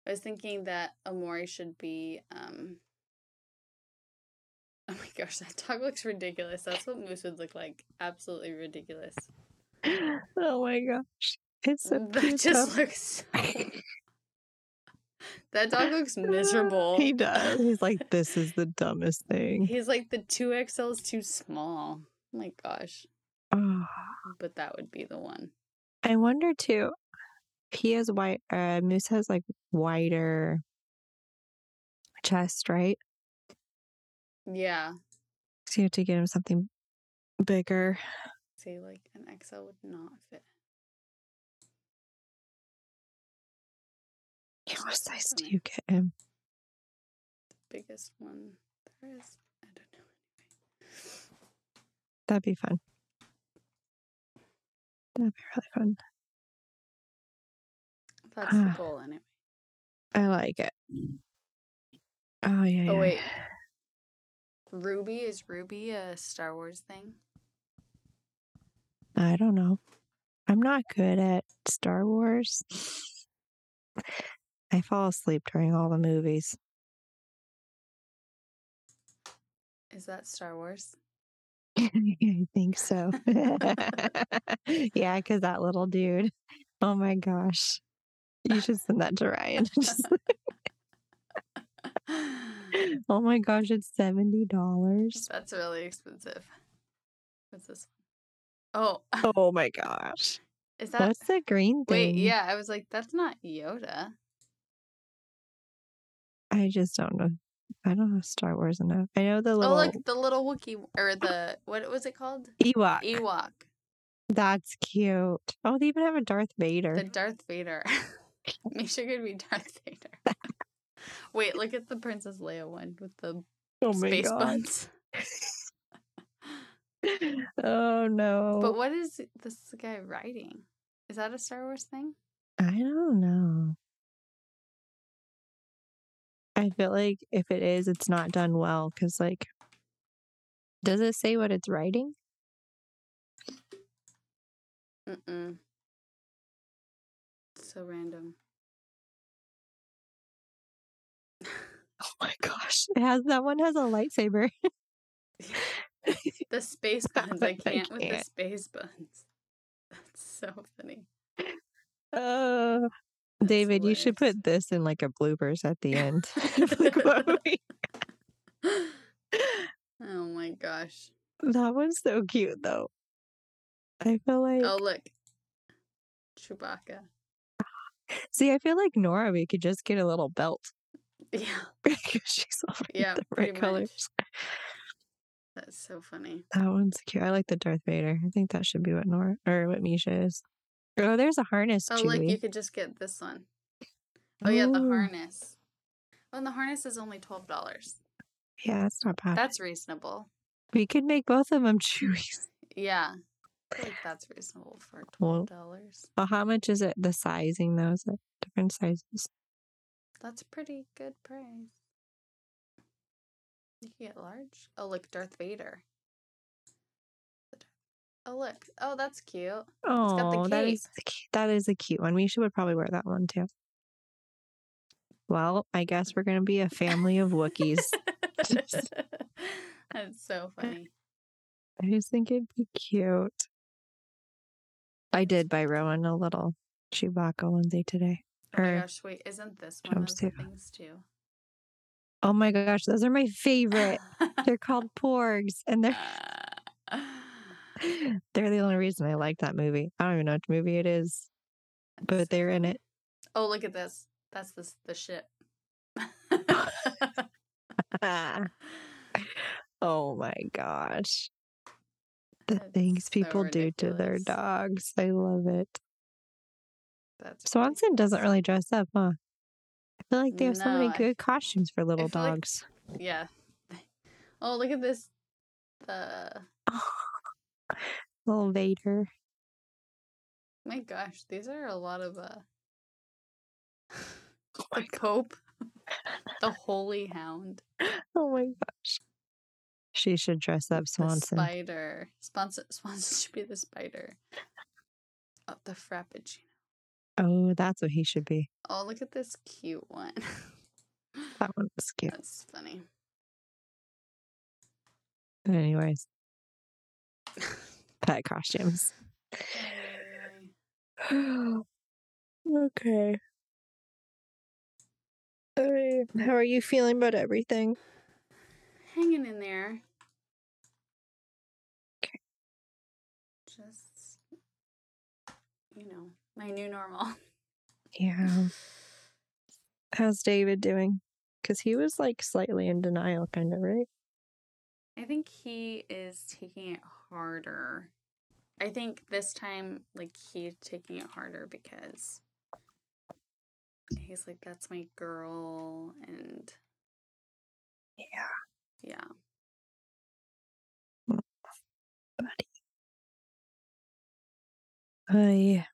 I was thinking that Amori should be um Oh my *laughs* gosh, that dog looks ridiculous. That's what Moose would look like. Absolutely ridiculous. oh my gosh. It's so that just though. looks *laughs* That dog *laughs* looks miserable. He does. He's like, this is the dumbest thing. He's like the 2XL is too small. Oh my gosh. Oh, But that would be the one. I wonder too. He has white. Uh, Moose has like wider chest, right? Yeah. So you have to get him something bigger. Say like an XL would not fit. What size do you get him? The biggest one there is. I don't know. That'd be fun. That'd be really fun. That's the Ah. goal anyway. I like it. Oh yeah. Oh yeah. wait. Ruby is Ruby a Star Wars thing? I don't know. I'm not good at Star Wars. I fall asleep during all the movies. Is that Star Wars? *laughs* I think so. *laughs* yeah, because that little dude. Oh my gosh. You should send that to Ryan. *laughs* *laughs* *laughs* Oh my gosh, it's $70. That's really expensive. What's this one? Oh, Oh my gosh. is that What's the green thing? Wait, yeah, I was like, that's not Yoda. I just don't know. I don't know Star Wars enough. I know the oh, little. Oh, look, the little Wookiee or the what was it called? Ewok. Ewok, That's cute. Oh, they even have a Darth Vader. the Darth Vader. *laughs* Misha could be Darth Vader. *laughs* Wait, look at the Princess Leia one with the oh space buns. *laughs* oh no. But what is this guy writing? Is that a Star Wars thing? I don't know. I feel like if it is, it's not done well because, like, does it say what it's writing? Mm-mm. So random. Oh my gosh. It has that one has a lightsaber. *laughs* *laughs* The space buns. I I can't with the can't. space buns. That's so funny. Uh, That's David, you should put this in like a bloopers at the end. *laughs* Like, what we- oh my gosh. that one's so cute though. I feel like Oh look. Chewbacca. *sighs* see, I feel like Nora, we could just get a little belt Yeah. *laughs* because she's *laughs* all Yeah, the right colors. *laughs* That's so funny. That one's cute. I like the Darth Vader. I think that should be what Nora or what Misha is. Oh, there's a harness, Oh Chewie. look, you could just get this one. Oh yeah, the oh. harness. Oh, and the harness is only twelve dollars. Yeah, that's not bad. That's reasonable. we could make both of them Chewies. Yeah. Like that's reasonable for twelve dollars. Well, how much is it? The sizing though is it different sizes? That's a pretty good price. You can get large. Oh look, Darth Vader. Oh look. Oh, that's cute. Oh, that is that is a cute one. Misha would probably wear that one too. Well, I guess we're gonna be a family of Wookiees. *laughs* That's so funny. *laughs* I just think it'd be cute. I did buy Rowan a little Chewbacca onesie today. Oh my gosh, wait, isn't this one of the things too? Oh my gosh, those are my favorite. They're *laughs* called porgs, and they're *laughs* *laughs* they're the only reason I like that movie. I don't even know which movie it is, but they're in it. Oh, look at this. That's the the ship. oh my gosh. The things so people do to their dogs. I love it. That's Swanson doesn't really dress up, huh? I feel like they have so No, many I- good costumes for little feel like- dogs. *laughs* Yeah. *laughs* Oh, look at this. The *laughs* little Vader. my gosh, these are a lot of uh. Oh the Pope, the Holy Hound, Oh my gosh. She should dress up the Swanson. spider. Swanson, Swanson should be the spider. Oh, the Frappuccino. Oh, that's what he should be. Oh, look at this cute one. *laughs* That one was cute. That's funny. Anyways, pet costumes. *sighs* okay. How are you feeling about everything? Hanging in there. Okay. Just, you know, my new normal. *laughs* Yeah. How's David doing? Because he was like slightly in denial, kind of, right? I think he is taking it harder. I think this time, like, he's taking it harder because he's like, "That's my girl," and Yeah. yeah, Oh, yeah.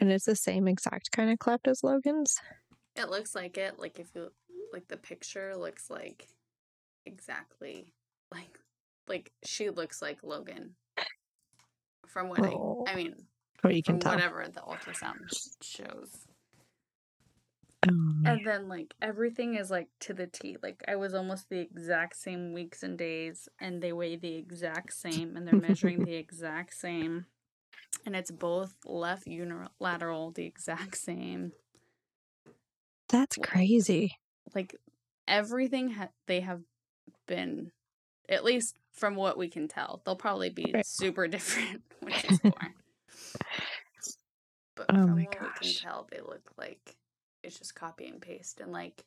You And it's the same exact kind of cleft as Logan's. it looks like it. Like if you like the picture, looks like exactly like like she looks like Logan. From what Oh. I, I mean, What you from can tell. whatever the ultrasound shows. Oh. And then like everything is like to the T. Like I was almost the exact same weeks and days and they weigh the exact same and they're measuring *laughs* the exact same. And it's both left unilateral the exact same. That's crazy. Like everything ha- they have been at least from what we can tell. They'll probably be Right. super *laughs* different when *laughs* she's born. But Oh from my what we can tell, they look like it's just copy and paste. And like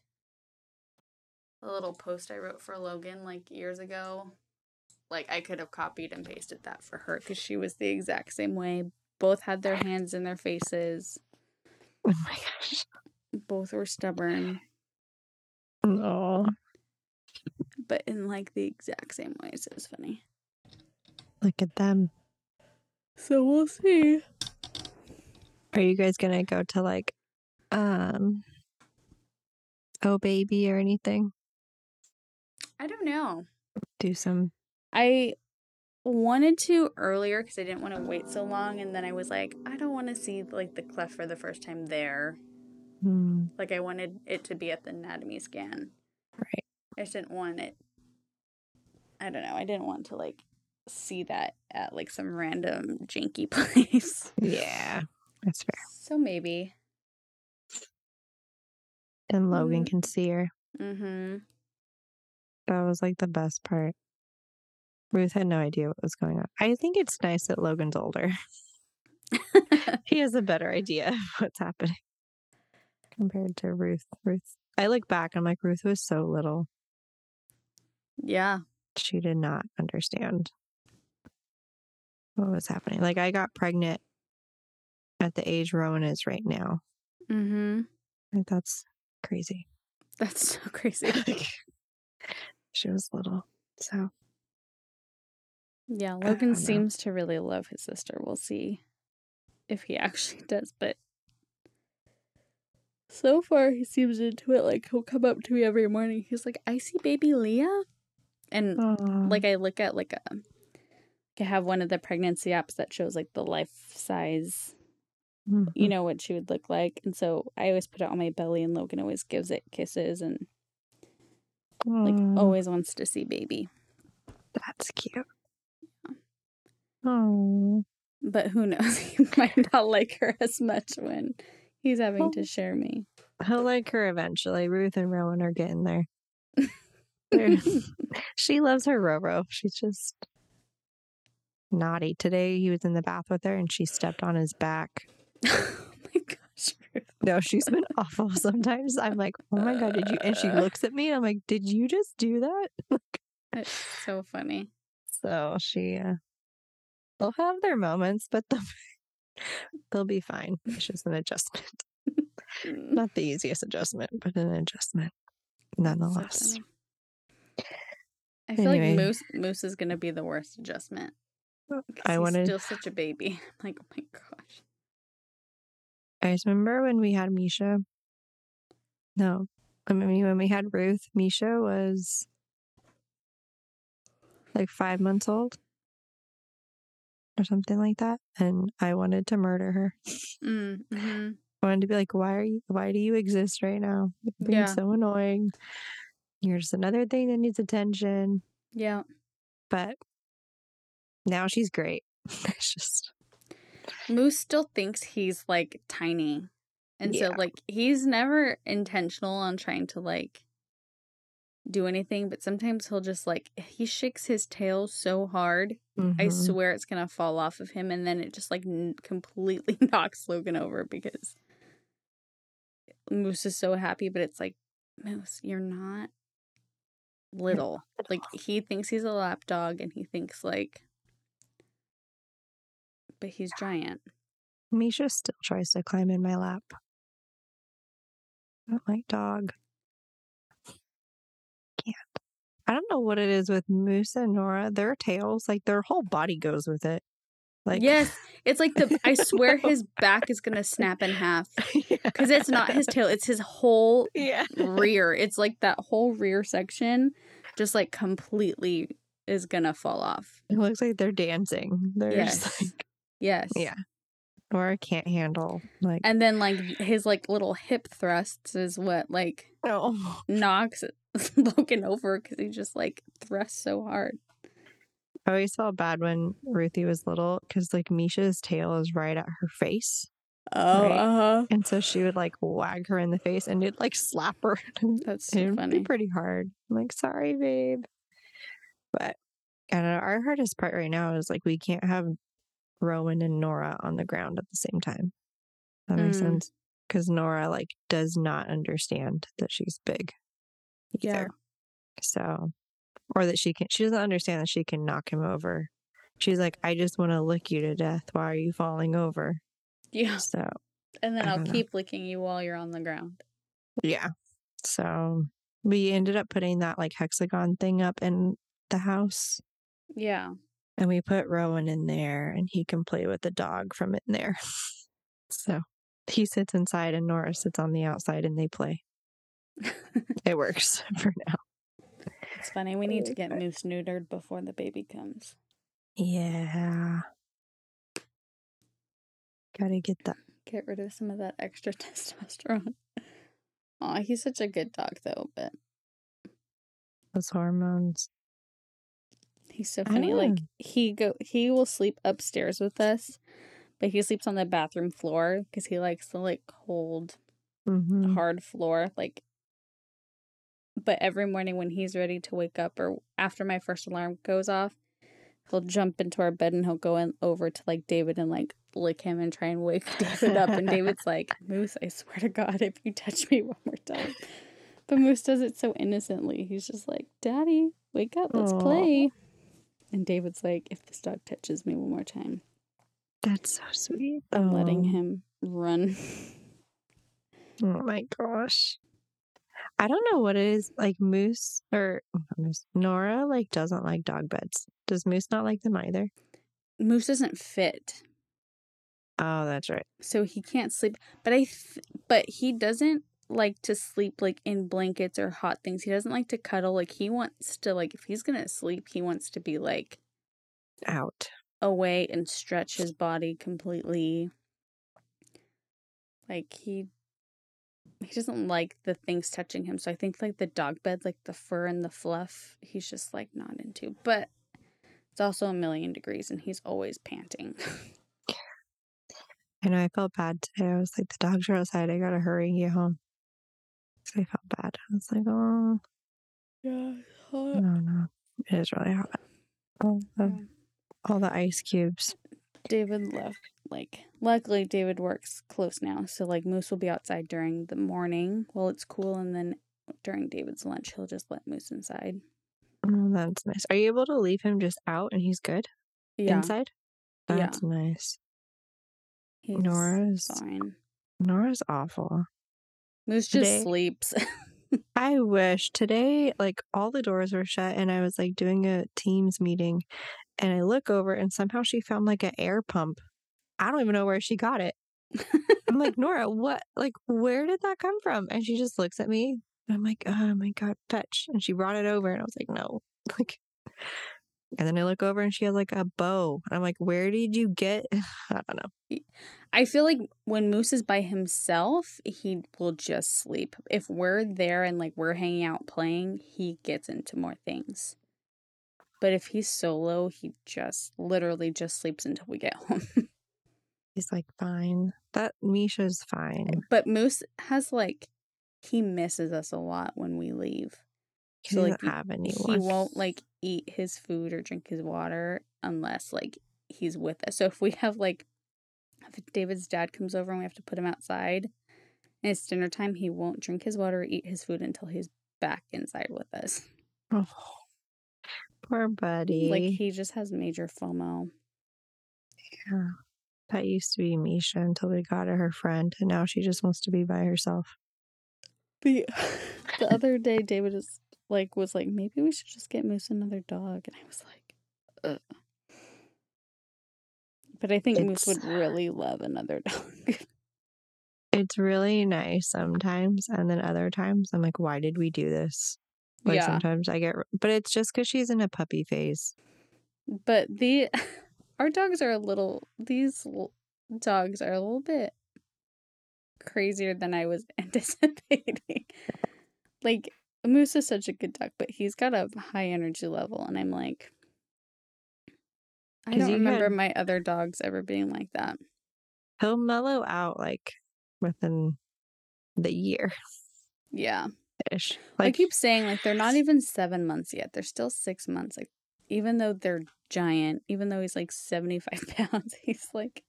a little post I wrote for Logan like years ago, like I could have copied and pasted that for her because she was the exact same way. Both had their hands in their faces. Oh my gosh. Both were stubborn, Oh, but in like the exact same ways. It was funny. look at them. So we'll see. Are you guys gonna go to like, um, oh baby or anything? I don't know. Do some. I wanted to earlier because I didn't want to wait so long, and then I was like, I don't want to see like the cleft for the first time there. Hmm, Like I wanted it to be at the anatomy scan. right. I just didn't want it. I don't know. I didn't want to like see that at like some random janky *laughs* place. Yeah, that's fair. So maybe. And Logan Mhm. can see her. Mm-hmm. That was like the best part. Ruth had no idea what was going on. I think it's nice that Logan's older. *laughs* he has a better idea of *laughs* what's happening compared to Ruth. Ruth, I look back, I'm like, Ruth was so little. yeah. She did not understand what was happening. Like, I got pregnant at the age Rowan is right now. Mm-hmm. Like, that's crazy. That's so crazy. *laughs* she was little. So, Yeah, Logan seems to really love his sister. We'll see if he *laughs* actually does, but so far he seems into it. Like he'll come up to me every morning. He's like, "I see baby Leah," and Aw. like I look at like a, I have one of the pregnancy apps that shows like the life size, Mhm. you know what she would look like, and so I always put it on my belly, and Logan always gives it kisses and like always wants to see baby. that's cute. Oh, But who knows? *laughs* He might not like her as much when he's having to share me. he'll like her eventually. Ruth and Rowan are getting there. *laughs* *laughs* She loves her Roro. She's just naughty. Today he was in the bath with her and she stepped on his back. oh my gosh, Ruth. No, she's been awful. Sometimes I'm like, oh my god, did you? And she looks at me and I'm like, did you just do that? It's so funny. So she, uh, they'll have their moments, but they'll, they'll be fine. It's just an adjustment. *laughs* Mm, Not the easiest adjustment, but an adjustment nonetheless. funny. I feel Anyway. like Moose Moose is gonna be the worst adjustment. I wanted- still such a baby. I'm *laughs* like, oh my gosh. I just remember when we had Misha. No, I mean when we had Ruth, Misha was like five months old or something like that, and I wanted to murder her. Mm, hmm I wanted to be like, "Why are you? Why do you exist right now? You're being Yeah. so annoying. You're just another thing that needs attention." Yeah. But now she's great. *laughs* it's just Moose still thinks he's like tiny. And so like he's never intentional on trying to like do anything, but sometimes he'll just like he shakes his tail so hard I Mhm. swear it's gonna fall off of him, and then it just like n- completely *laughs* knocks Logan over because Moose is so happy, but it's like Moose, you're not little. Like he thinks he's a lap dog, and he thinks like, but he's giant. Misha still tries to climb in my lap. Not my dog. I don't know what it is with Moose and Nora. Their tails, like their whole body goes with it. Like yes, it's like the. I *laughs* swear his back is gonna snap in half *laughs* because it's not his tail; it's his whole yeah. rear. It's like that whole rear section, just like completely is gonna fall off. It looks like they're dancing. They're just *laughs* Yes. like Yes. yeah. Nora can't handle like And then like his like little hip thrusts is what like oh knocks *laughs* Logan over because he just like thrusts so hard. I always felt bad when Ruthie was little because like Misha's tail is right at her face. Oh, Right. uh huh. And so she would like wag her in the face and it'd like slap her. *laughs* That's so funny. be pretty hard. I'm like, sorry, babe. But I don't know. Our hardest part right now is like we can't have Rowan and Nora on the ground at the same time. That makes Mm. sense. Because Nora like does not understand that she's big. Yeah. So or that she can she doesn't understand that she can knock him over. She's like, I just want to lick you to death. Why are you falling over? Yeah. So And then I'll don't know. keep licking you while you're on the ground. Yeah. So we ended up putting that like hexagon thing up in the house Yeah. and we put Rowan in there and he can play with the dog from in there. *laughs* so he sits inside and Nora sits on the outside and they play. It works *laughs* for now. It's funny. We need to get Moose neutered before the baby comes. Yeah. Gotta get that. Get rid of some of that extra *laughs* testosterone. Aw, he's such a good dog though, but Those hormones. he's so funny. Like he go he will sleep upstairs with us, but he sleeps on the bathroom floor because he likes the like cold hmm hard floor like but every morning when he's ready to wake up or after my first alarm goes off he'll jump into our bed and he'll go in over to like david and like lick him and try and wake *laughs* david up and david's like moose i swear to god if you touch me one more time but moose does it so innocently he's just like daddy wake up let's Aw. play and david's like if this dog touches me one more time That's so sweet. i'm letting Oh. him run Oh my gosh. I don't know what it is. Like Moose or oh, Moose, Nora like doesn't like dog beds. Does Moose not like them either? moose doesn't fit Oh, that's right. so he can't sleep but i th- but he doesn't like to sleep like in blankets or hot things he doesn't like to cuddle like he wants to like if he's gonna sleep he wants to be like Out. away and stretch his body completely like he he doesn't like the things touching him so i think like the dog bed like the fur and the fluff he's just like not into but it's also a million degrees and he's always panting *laughs* I know I felt bad today. I was like, the dogs are outside. I gotta hurry and get home. So I felt bad. I was like, oh yeah hot. no, no. It is really hot. All the, all the ice cubes. David left. Like, luckily, David works close now. So, like, Moose will be outside during the morning while it's cool. And then during David's lunch, he'll just let Moose inside. Oh, that's nice. Are you able to leave him just out and he's good Yeah. inside? Yeah. That's nice. He's Nora's fine. Nora's awful. Moose just Today- sleeps. *laughs* I wish today, like all the doors were shut, and I was like doing a Teams meeting, and I look over, and somehow she found like an air pump. I don't even know where she got it. I'm like, *laughs* Nora, what? Like, where did that come from? And she just looks at me. And I'm like, oh my God, fetch. And she brought it over, and I was like, no. *laughs* Like, and then I look over, and she has like a bow. And I'm like, where did you get? *laughs* I don't know. I feel like when Moose is by himself, he will just sleep. If we're there and like we're hanging out playing, he gets into more things. But if he's solo, he just literally just sleeps until we get home. He's like, fine. That Misha's fine. but Moose has like he misses us a lot when we leave. He So, like, doesn't have He won't like eat his food or drink his water unless like he's with us. So if we have like if David's dad comes over and we have to put him outside and it's dinner time, he won't drink his water or eat his food until he's back inside with us. Oh, poor buddy. Like he just has major FOMO. Yeah. That used to be Misha until we got her her friend, and now she just wants to be by herself. The *laughs* the other day, David was like, was like, maybe we should just get Moose another dog, and I was like, Ugh. But I think Moose would really love another *laughs* dog. It's really nice sometimes, and then other times I'm like, why did we do this? Like yeah, sometimes I get, but it's just because she's in a puppy phase. but the *laughs* our dogs are a little. These l- dogs are a little bit crazier than I was *laughs* anticipating. like Moose is such a good dog, but he's got a high energy level, and I'm like, I don't you remember had- my other dogs ever being like that. He'll mellow out like within the year Yeah. ish. Like, I keep saying like they're not even seven months yet. They're still six months. Like even though they're giant, even though he's like seventy five *laughs* pounds, he's like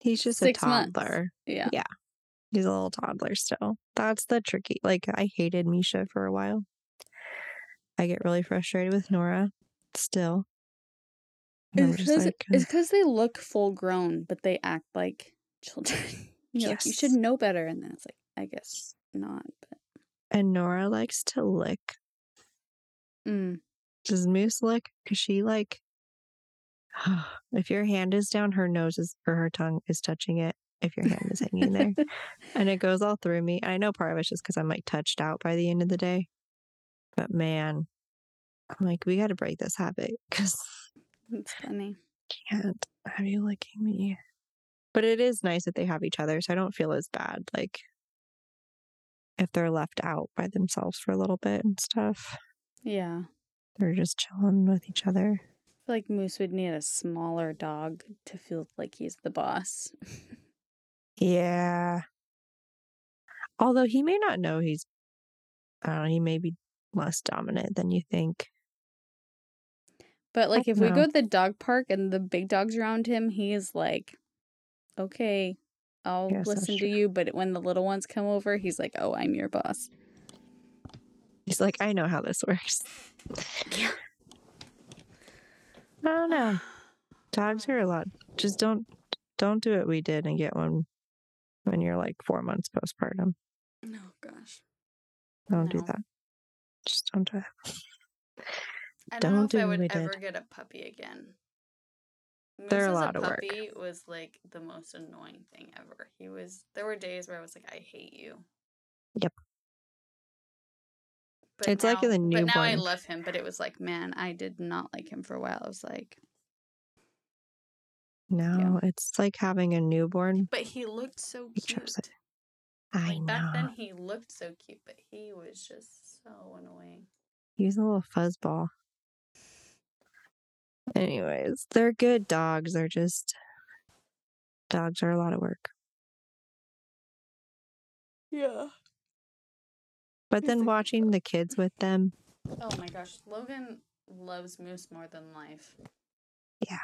he's just a months. toddler. yeah. Yeah. He's a little toddler still. That's the tricky. Like I hated Misha for a while. I get really frustrated with Nora still. And It's because like, it's they look full grown, but they act like children. *laughs* You're like, you should know better, and then it's like, I guess not. But and Nora likes to lick. mm, Does Moose lick? Cause she like, *sighs* if your hand is down, her nose is or her tongue is touching it. If your hand is hanging there, *laughs* and it goes all through me. And I know part of it's just because I'm like touched out by the end of the day. But man, I'm like, we got to break this habit because it's funny. can't have you licking me. But it is nice that they have each other, so I don't feel as bad. Like if they're left out by themselves for a little bit and stuff, Yeah, they're just chilling with each other. I feel like Moose would need a smaller dog to feel like he's the boss. *laughs* Yeah. Although he may not know he's, I don't know, he may be less dominant than you think. But like if we go to the dog park and the big dogs around him, he's like, "Okay, I'll Yes, listen to you." But when the little ones come over, he's like, "Oh, I'm your boss." He's like, I know how this works. Yeah. I don't know. Dogs are a lot. Just don't, don't do what we did and get one when you're like four months postpartum. Oh gosh. Don't do that. Just don't do it. I don't don't, know do if I would ever did. get a puppy again. They're a Moose as lot of work. puppy was like the most annoying thing ever. He was. There were days where I was like, "I hate you." Yep. But It's like now- the newborn. But now I love him. But it was like, man, I did not like him for a while. I was like, No, it's like having a newborn. but he looked so He cute. I Like back then, he looked so cute, but he was just so annoying. He's a little fuzzball. Anyways, they're good dogs. They're just dogs are a lot of work. Yeah. But then watching the kids with them, Oh my gosh, Logan loves Moose more than life. Yeah.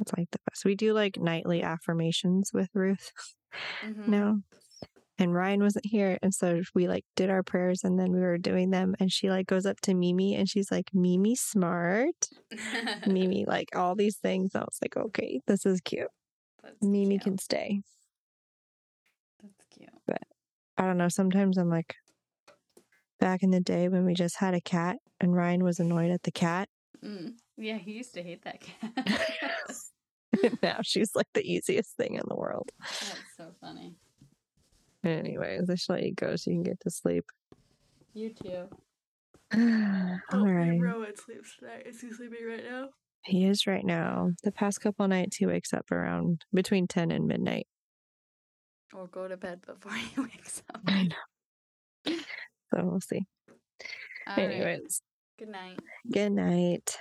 It's like the best. We do like nightly affirmations with Ruth *laughs* Mhm. now. And Ryan wasn't here, and so we like did our prayers, and then we were doing them, and she like goes up to Mimi, and she's like, "Mimi, smart, *laughs* Mimi, like all these things." I was like, "Okay, this is cute. That's Mimi cute. can stay." That's cute. I don't know. Sometimes I'm like, back in the day when we just had a cat and Ryan was annoyed at the cat. Mm. Yeah, he used to hate that cat. *laughs* *laughs* now she's like the easiest thing in the world. That's so funny. Anyways, I should let you go so you can get to sleep. You too. *sighs* All right. Rowan sleeps tonight. Is he sleeping right now? He is right now. The past couple nights, he wakes up around between 10 and midnight. Or go to bed before *laughs* he wakes up. I know. So we'll see. All right. Anyways, Good night. good night.